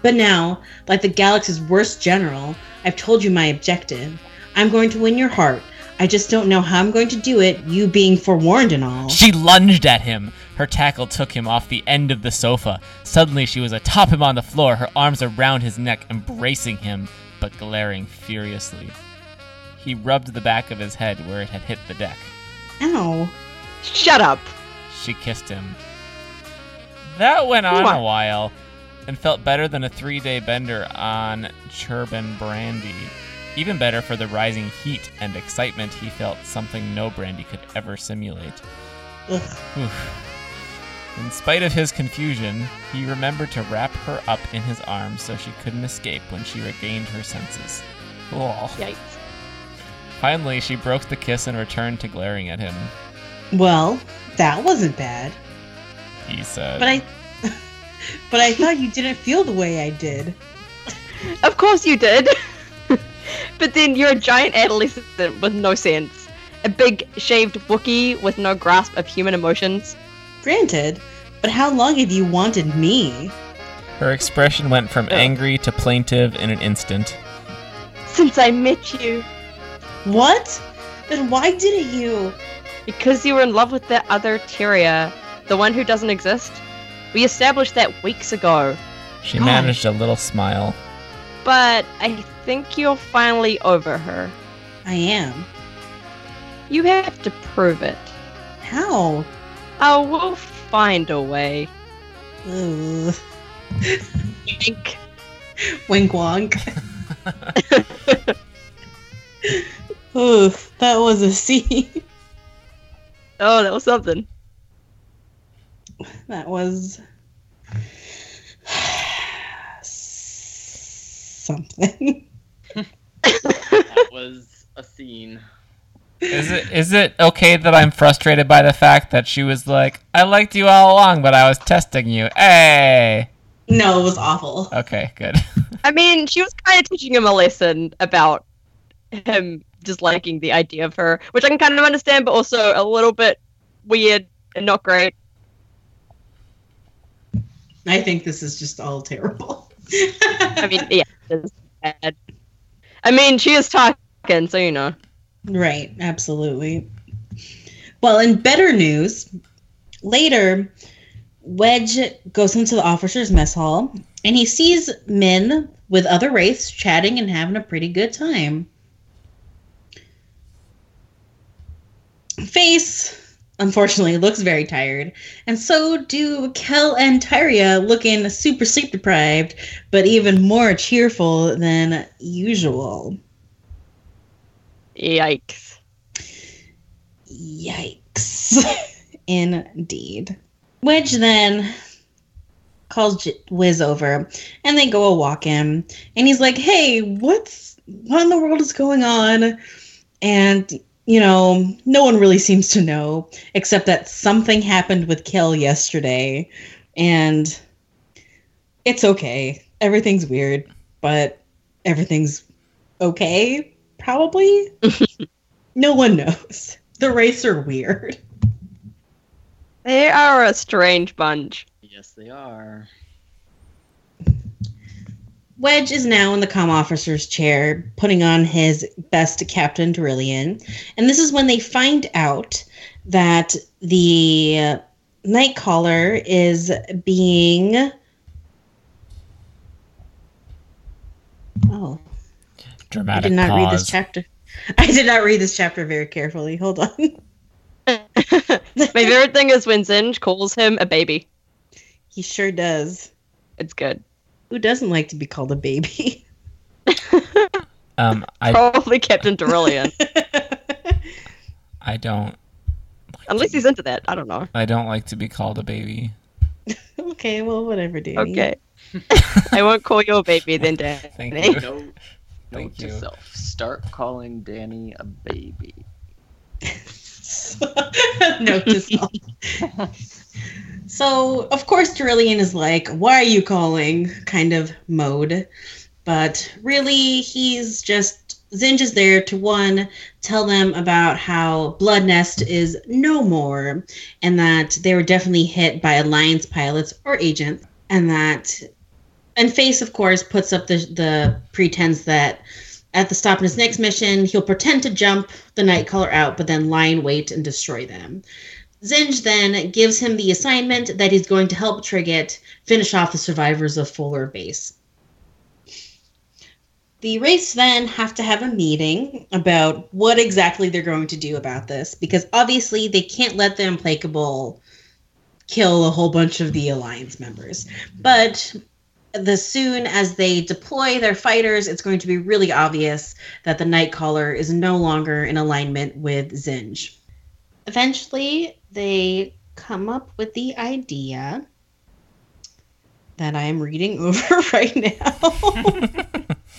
but now, like the galaxy's worst general, I've told you my objective. I'm going to win your heart. I just don't know how I'm going to do it, you being forewarned and all. She lunged at him. Her tackle took him off the end of the sofa. Suddenly, she was atop him on the floor, her arms around his neck, embracing him, but glaring furiously. He rubbed the back of his head where it had hit the deck. Ow. Shut up. She kissed him. That went on What? a while and felt better than a three day bender on Churban Brandy. Even better for the rising heat and excitement he felt something no brandy could ever simulate. Ugh. Oof. In spite of his confusion, he remembered to wrap her up in his arms so she couldn't escape when she regained her senses. Oh. Yikes. Finally, she broke the kiss and returned to glaring at him. Well, that wasn't bad. He said, But I But I thought you didn't feel the way I did. Of course you did. but then you're a giant adolescent with no sense. A big shaved Wookiee with no grasp of human emotions. Granted, but how long have you wanted me? Her expression went from angry to plaintive in an instant. Since I met you. What? Then why didn't you? Because you were in love with that other Tyria. The one who doesn't exist. We established that weeks ago. She God. managed a little smile. But I think you're finally over her. I am. You have to prove it. How? Oh, we'll find a way. Ugh. Wink. Wink wonk. Ugh, that was a scene. Oh, that was something. That was something. That was a scene. Is it is it okay that I'm frustrated by the fact that she was like, I liked you all along, but I was testing you. Hey. No, it was awful. Okay, good. I mean, she was kind of teaching him a lesson about him disliking the idea of her, which I can kind of understand, but also a little bit weird and not great. I think this is just all terrible. I mean, yeah, it's bad. I mean, she is talking, so you know. Right, absolutely. Well, in better news, later, Wedge goes into the officers' mess hall and he sees Myn with other wraiths chatting and having a pretty good time. Face, unfortunately, looks very tired, and so do Kell and Tyria, looking super sleep deprived, but even more cheerful than usual. Yikes. Yikes. Indeed. Which then calls J- Wes over and they go a walk in. And he's like, hey, what's what in the world is going on? And, you know, no one really seems to know, except that something happened with Kell yesterday. And it's okay. Everything's weird, but everything's okay, probably. no one knows. The race are weird. They are a strange bunch. Yes, they are. Wedge is now in the comm officer's chair, putting on his best Captain Darillian. And this is when they find out that the uh, Nightcaller is being. Oh, I did not pause. read this chapter. I did not read this chapter very carefully. Hold on. My favorite thing is when Zsinj calls him a baby. He sure does. It's good. Who doesn't like to be called a baby? Um, I Probably Captain Darillian. I don't Unless he's into that. I don't know. I don't like to be called a baby. okay, well, whatever, Danny. Okay. I won't call you a baby then, Dan. Thank you. No, Thank note to self. Start calling Danny a baby. Note to self. so, of course, Darillian is like, why are you calling? kind of mode. But really, he's just Zsinj is there to one tell them about how Blood Nest is no more, and that they were definitely hit by Alliance pilots or agents, and that, and Face of course puts up the the pretense that at the stop in his next mission he'll pretend to jump the Nightcaller out, but then lie in wait and destroy them. Zsinj then gives him the assignment that he's going to help Trigit finish off the survivors of Folor Base. The race then have to have a meeting about what exactly they're going to do about this because obviously they can't let the implacable kill a whole bunch of the alliance members. But the soon as they deploy their fighters, it's going to be really obvious that the Nightcaller is no longer in alignment with Zsinj. Eventually, they come up with the idea that I am reading over right now.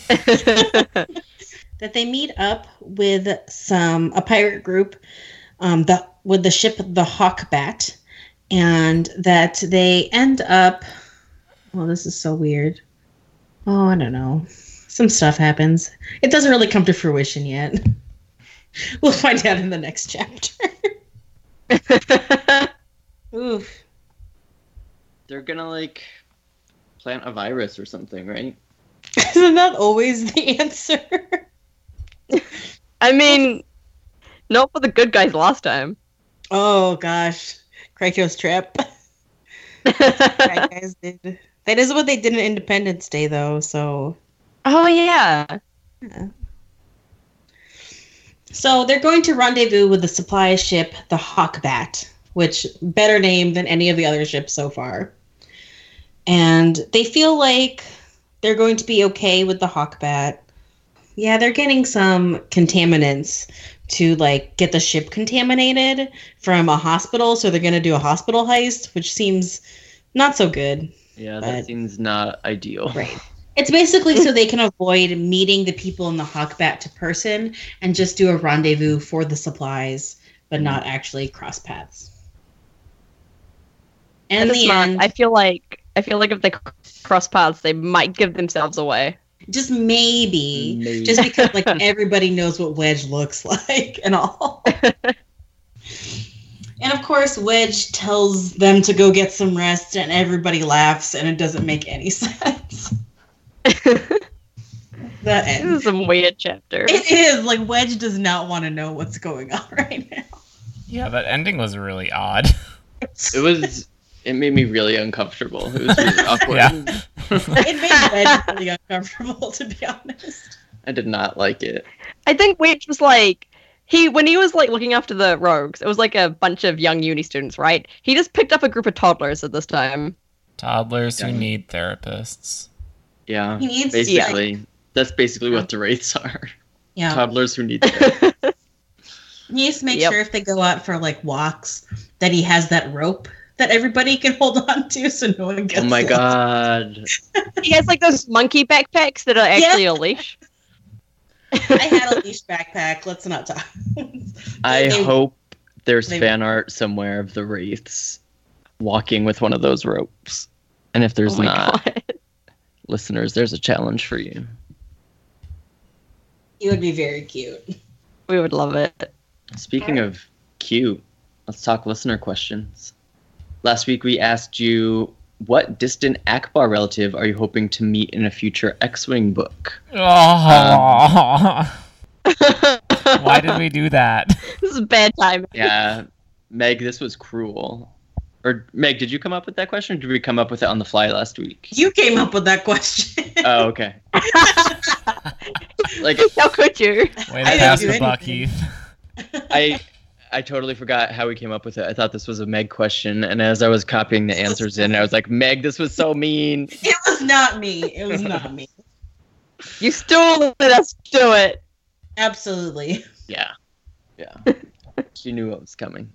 that they meet up with some a pirate group um, the with the ship the Hawkbat, and that they end up. Well, this is so weird. Oh, I don't know. Some stuff happens. It doesn't really come to fruition yet. We'll find out in the next chapter. Oof. They're gonna like plant a virus or something, right? Isn't that always the answer? I mean, not for the good guys last time. Oh gosh, Krytos Trap. That guys did. That is what they did on Independence Day, though. So, oh yeah. so they're going to rendezvous with the supply ship, the Hawkbat, which better name than any of the other ships so far. And they feel like they're going to be okay with the Hawkbat. Yeah, they're getting some contaminants to like get the ship contaminated from a hospital, so they're going to do a hospital heist, which seems not so good. Yeah, But- that seems not ideal. Right. It's basically so they can avoid meeting the people in the Hawkbat to person and just do a rendezvous for the supplies, but not mm-hmm. actually cross paths. And the smart. end, I feel like I feel like if they cross paths, they might give themselves away. just maybe, Maybe. just because like everybody knows what Wedge looks like and all. And of course, Wedge tells them to go get some rest, and everybody laughs, and it doesn't make any sense. That This end. is some weird chapter. It is like Wedge does not want to know what's going on right now. Yeah, that ending was really odd. It was. It made me really uncomfortable. It was really awkward. Yeah. It made Wedge really uncomfortable, to be honest. I did not like it. I think Wedge was like he when he was like looking after the rogues, it was like a bunch of young uni students, right? He just picked up a group of toddlers at this time. Toddlers who need therapists. Yeah, He needs basically. That's basically what the Wraiths are. Yeah, Toddlers who need therapy. he needs to make Yep. sure if they go out for like walks that he has that rope that everybody can hold on to, so no one oh gets. oh my lost. god. he has like those monkey backpacks that are actually a leash. I had a leash backpack. Let's not talk. I They- hope there's they- fan art somewhere of the wraiths walking with one of those ropes. And if there's oh not, god. listeners, there's a challenge for you. He would be very cute. We would love it. Speaking of cute, let's talk listener questions. Last week we asked you what distant Ackbar relative are you hoping to meet in a future X-wing book? Oh, why did we do that? This is bad time. Yeah, Meg, this was cruel. Or Meg, did you come up with that question? Or did we come up with it on the fly last week? You came up with that question. Oh, okay. like How could you? Way I to didn't pass do the buck. Heath. I I totally forgot how we came up with it. I thought this was a Meg question, and as I was copying the answers in, I was like, Meg, this was so mean. it was not me. It was not me. You still let us do it. Absolutely. Yeah. Yeah. she knew what was coming.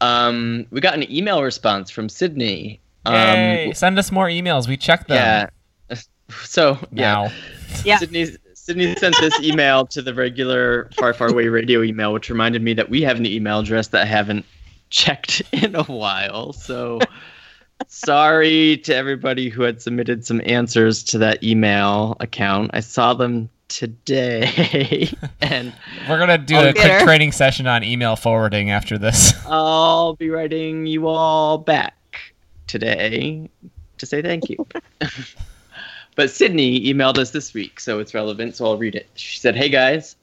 Um, we got an email response from Sydney. Um, Yay, send us more emails. We checked them. yeah. So yeah, Now. Yeah. Sydney Sydney sent this email to the regular Far Far Away radio email, which reminded me that we have an email address that I haven't checked in a while. So sorry to everybody who had submitted some answers to that email account. I saw them today. and We're gonna do Oh, a quick bitter. training session on email forwarding after this. I'll be writing you all back today to say thank you. But Sydney emailed us this week, so it's relevant, so I'll read it. She said, Hey guys,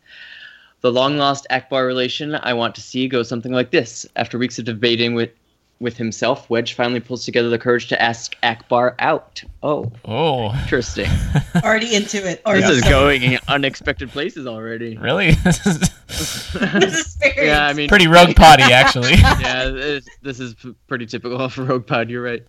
the long lost Ackbar relation I want to see goes something like this. After weeks of debating with with himself, Wedge finally pulls together the courage to ask Ackbar out. Oh, Oh, interesting. Already into it. Already this is into going in unexpected places already. really? This is This is Yeah, I mean, pretty rogue potty, actually. yeah, this, this is pretty typical of Rogue Pod. You're right.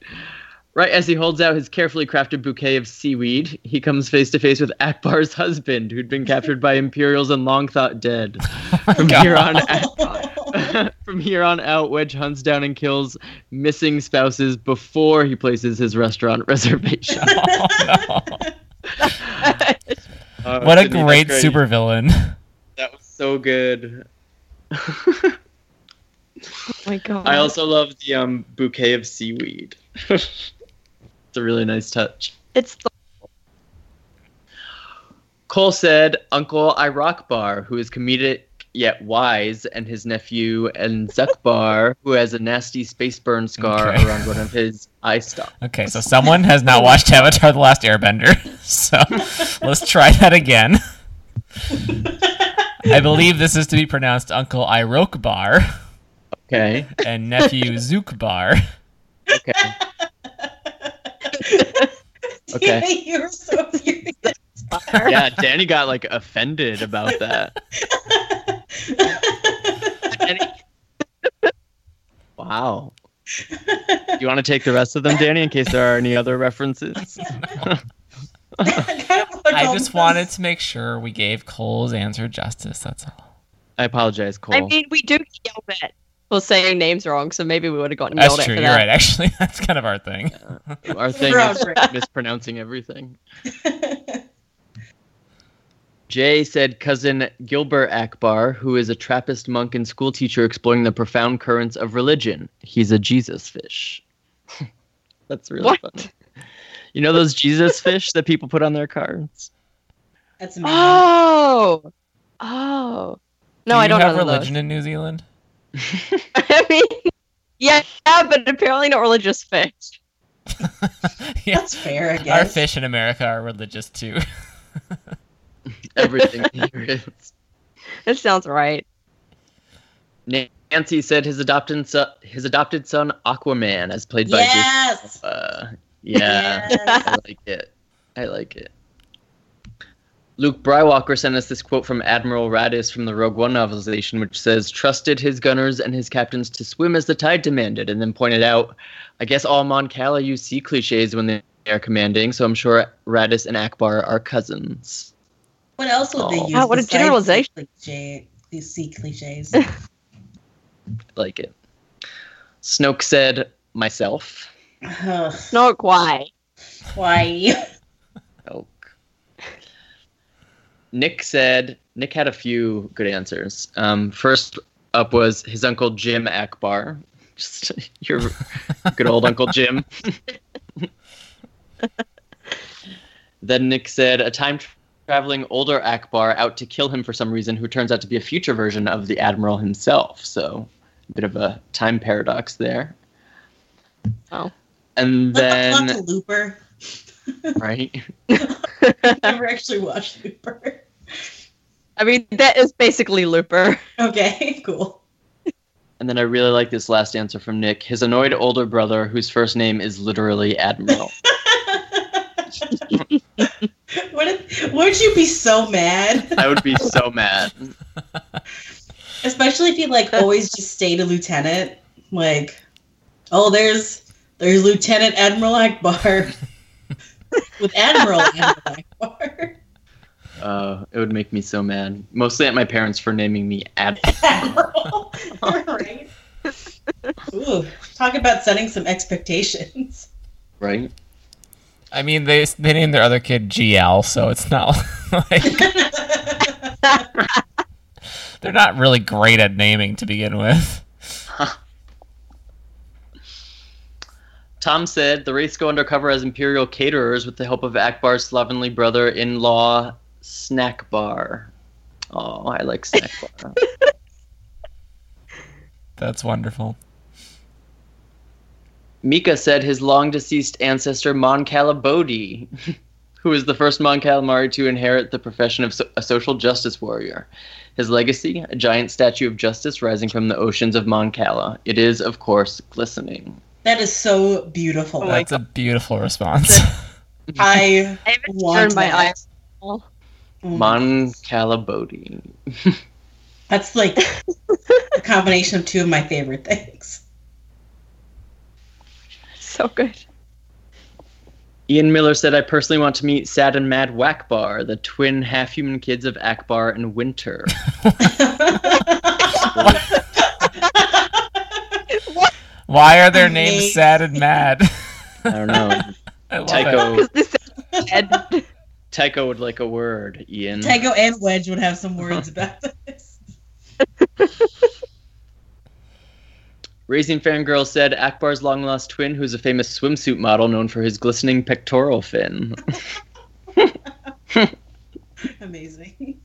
Right as he holds out his carefully crafted bouquet of seaweed, he comes face to face with Ackbar's husband, who'd been captured by Imperials and long thought dead. From here on, from here on out, Wedge hunts down and kills missing spouses before he places his restaurant reservation. Oh, no. Uh, What a Sydney, great supervillain. That was so good. Oh my god. I also love the um, bouquet of seaweed. It's a really nice touch. it's the Cole said, Uncle Irakbar, who is comedic yet wise, and his nephew and Zuckbar, who has a nasty space burn scar Okay. around one of his eye stalks. Okay, so someone has not watched Avatar: The Last Airbender. So let's try that again. I believe this is to be pronounced Uncle Irokbar Okay. and nephew Zookbar. Okay. Okay. You're so furious. Yeah, Danny got like offended about that. Wow. You want to take the rest of them, Danny, in case there are any other references? I just wanted to make sure we gave Cole's answer justice. That's all. I apologize, Cole. I mean, we do get yelled at for saying names wrong, so maybe we would have gotten That's true. at for You're that. right. Actually, that's kind of our thing. Our thing is mispronouncing everything. Jay said cousin Gilbert Ackbar, who is a Trappist monk and schoolteacher exploring the profound currents of religion. He's a Jesus fish. That's really What? funny. You know those Jesus fish that people put on their cards? That's amazing. Oh, oh. No, Do I don't have know religion those. in New Zealand. I mean, yeah, but apparently not religious fish. yeah. That's fair, I guess. Our fish in America are religious too. Everything here is. That sounds right. Nancy said his adopted son, his adopted son Aquaman, as played by yes. Jason. Uh, yeah. Yes. I like it. I like it. Luke Brywalker sent us this quote from Admiral Raddus from the Rogue One novelization, which says, Trusted his gunners and his captains to swim as the tide demanded, and then pointed out, I guess all Mon Cala use sea cliches when they are commanding, so I'm sure Raddus and Ackbar are cousins. What else would they Oh. use? Wow, what a generalization. the Cliche, these C cliches. Like it. Snoke said, Myself. Ugh, Not quite. why? Nick said Nick had a few good answers. Um, first up was his uncle Jim Ackbar. Just your good old Uncle Jim. then Nick said a time traveling older Ackbar out to kill him for some reason, who turns out to be a future version of the Admiral himself. So a bit of a time paradox there. Oh. And Let's not then to Looper. right. Never actually watched Looper. I mean, that is basically Looper. Okay, cool. And then I really like this last answer from Nick. His annoyed older brother, whose first name is literally Admiral. Wouldn't, wouldn't you be so mad? I would be so mad. Especially if he like always just stayed a lieutenant. Like, oh, there's there's Lieutenant Admiral Ackbar with Admiral Admiral Ackbar. Uh, it would make me so mad. Mostly at my parents for naming me Ad. Admiral, right? Ooh, talk about setting some expectations. Right? I mean, they they named their other kid GL, so it's not like they're not really great at naming to begin with. Tom said the Wraiths go undercover as Imperial caterers with the help of Ackbar's slovenly brother-in-law snack bar. Oh, I like snack bar. That's wonderful. Mika said his long deceased ancestor Mon Calibodi, who was the first Mon Calamari to inherit the profession of so- a social justice warrior. His legacy, a giant statue of justice rising from the oceans of Mon Cala. It is, of course, glistening. That is so beautiful. Oh my That's a beautiful response. I I haven't want turned my that. eyes. Oh, Mon Calibodi. That's like a combination of two of my favorite things. so good. Ian Miller said, I personally want to meet Sad and Mad Wackbar, the twin half human kids of Ackbar and Winter. Why are their names Amazing. sad and mad? I don't know. I. Tycho, this. Tycho would like a word, Ian. Tango and Wedge would have some words about this. Raising Fangirl said, Ackbar's long lost twin, who's a famous swimsuit model known for his glistening pectoral fin. Amazing.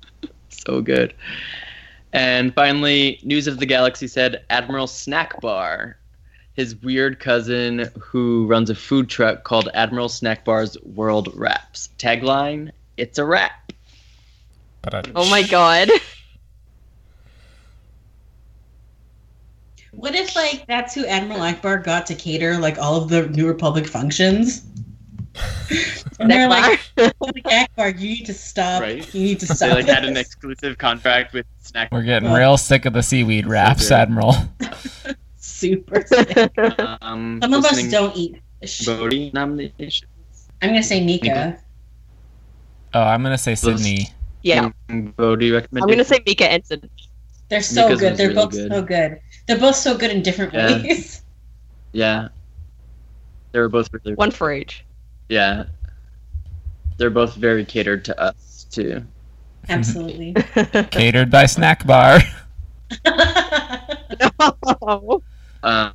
so good. And finally, News of the Galaxy said Admiral Snack Bar, his weird cousin who runs a food truck called Admiral Snack Bar's World Wraps. Tagline: It's a wrap. But I- Oh my god. What if like that's who Admiral Ackbar got to cater like all of the New Republic functions? and they're like, like, Ackbar, you need to stop. Right. You need to stop. They stop. like had an exclusive contract with Snack. We're getting Well- real sick of the seaweed wraps, good. Admiral. Super. Um, Some of us don't eat fish. Bodhi nomination. I'm gonna say Nika. Nika. Oh, I'm gonna say Sydney. yeah. Bodhi I'm gonna say Mika Ensign. They're so Nika's good. They're really both good. so good. They're both so good in different Yeah. ways. Yeah. They were both really One for each. Yeah. They're both very catered to us too. Absolutely. Catered by Snack Bar. no. Uh,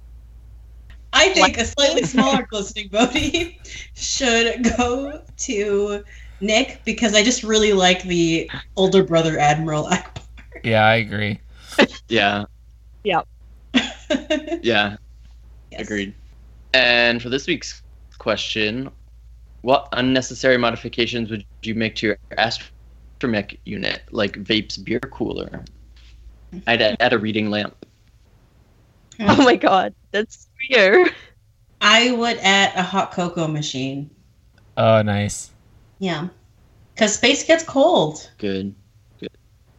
I think a slightly smaller glistening Bodhi should go to Nick because I just really like the older brother Admiral Ackbar. Yeah, I agree. yeah. Yep. Yeah. Yes. Agreed. And for this week's question, what unnecessary modifications would you make to your astromech unit, like Vape's beer cooler? I'd add, add a reading lamp. Oh my god. That's weird. I would add a hot cocoa machine. Oh, nice. Yeah. Because space gets cold. Good. Good.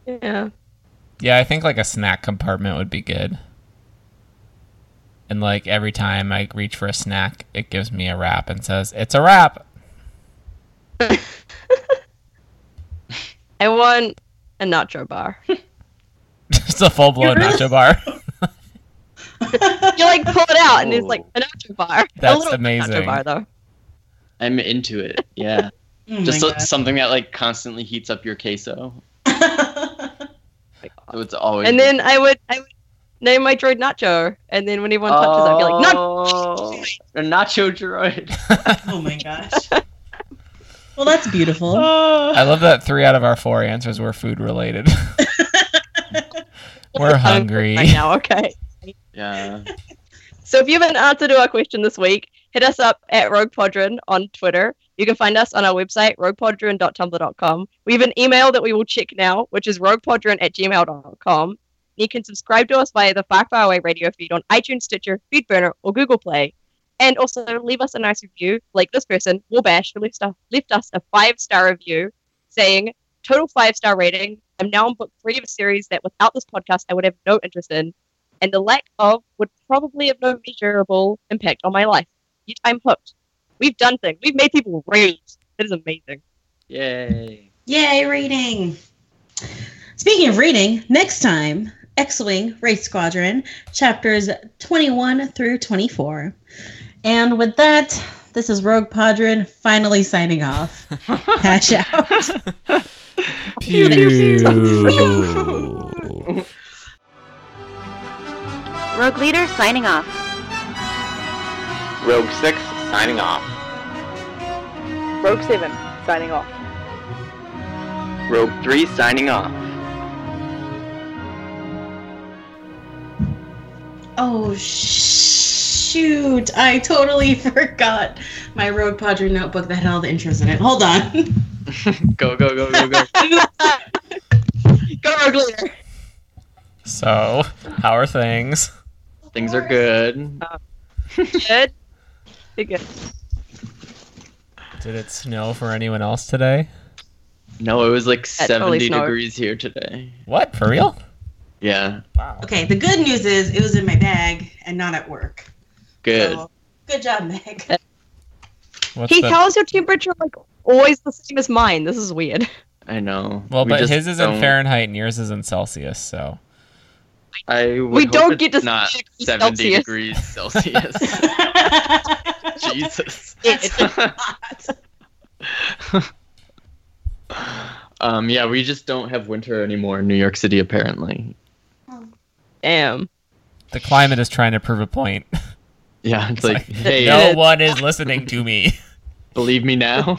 Yeah. Yeah, I think like a snack compartment would be good. And like every time I reach for a snack, it gives me a wrap and says, "It's a wrap." I want a nacho bar. Just a full blown nacho bar. You like pull it out and it's like an nacho bar. That's a little amazing. Nacho bar though. I'm into it. Yeah. Oh Just my so- something that like constantly heats up your queso. So it's always And then I would I would name my droid Nacho, and then when anyone touches, it, I'd be like, "No, Oh, a nacho droid. oh my gosh. Well, that's beautiful. I love that three out of our four answers were food related. We're hungry. right now." Okay. Yeah. So if you have an answer to our question this week, hit us up at Rogue Podron on Twitter. You can find us on our website, roguepodron.tumblr.com. We have an email that we will check now, which is roguepodron at gmail.com. You can subscribe to us via the Far Far Away radio feed on iTunes, Stitcher, Feedburner, or Google Play. And also leave us a nice review, like this person, Warbash, who left us, left us a five-star review saying, total five-star rating. I'm now on book three of a series that without this podcast I would have no interest in and the lack of would probably have no measurable impact on my life. Yet I'm hooked. We've done things. We've made people read. It is amazing. Yay. Yay, reading. Speaking of reading, next time, X Wing Wraith Squadron, chapters 21 through 24. And with that, this is Rogue Podron finally signing off. Hash out. Pew. Rogue Leader signing off. Rogue 6 signing off. Rogue 7, signing off. Rogue 3 signing off. Oh shoot! I totally forgot my Rogue Podron notebook that had all the intros in it. Hold on. go, go, go, go, go. Go Rogue Leader. So, how are things? Things are good. Good. Good. Did it snow for anyone else today? No, it was like That 70 snowed. degrees here today. What? For real? Yeah, Wow. Okay, the good news is it was in my bag and not at work. good. So, good job, Meg. Uh, What's He the... how's your temperature like always the same as mine? This is weird. I know. Well, We but his is in don't- Fahrenheit and yours is in Celsius, so. I would We hope don't it's get to not see 70 Celsius. degrees Celsius. Jesus. That's hot. um, yeah, we just don't have winter anymore in New York City, apparently. Damn. The climate is trying to prove a point. Yeah, it's like, like, hey, no one is listening to me. believe me now.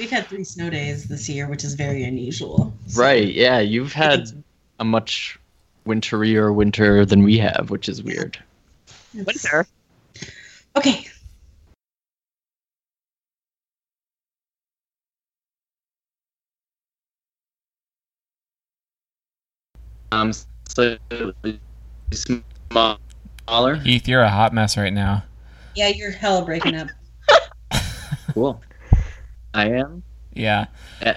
We've had three snow days this year, which is very unusual. So- right? Yeah, you've had a much winterier winter than we have, which is weird. Winter. Okay. Um, so smaller. Heath, you're a hot mess right now. Yeah, you're hella breaking up. Cool. I am. Yeah. Eh,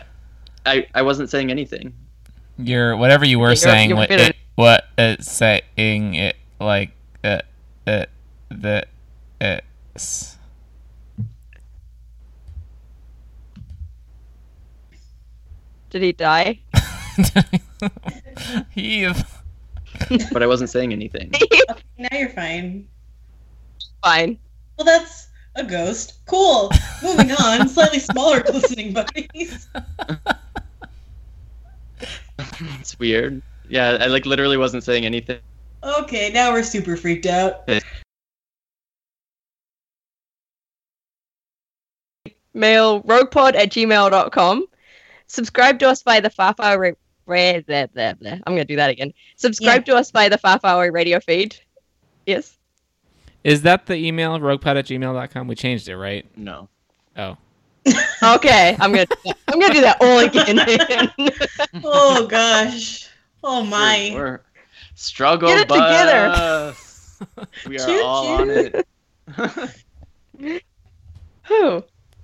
I I wasn't saying anything. You're whatever you were You're- saying. you're what it, what it's saying it like it it the it's. Did he die? Heath. But I wasn't saying anything. Now you're fine. Fine. Well, that's a ghost. Cool. Moving on. Slightly smaller listening buddies. it's weird. Yeah, I like literally wasn't saying anything. Okay, now we're super freaked out. Mail roguepod at gmail.com. Subscribe to us by the Farfar ra- ra- blah, blah, blah. I'm going to do that again. Subscribe to us by the Farfar radio feed. Yes. Is that the email roguepod at gmail.com? We changed it, right? No. Oh. Okay, I'm gonna I'm gonna do that all again. Oh gosh. Oh my. We're, we're struggle Get it together. We are Choo all on it. Whew.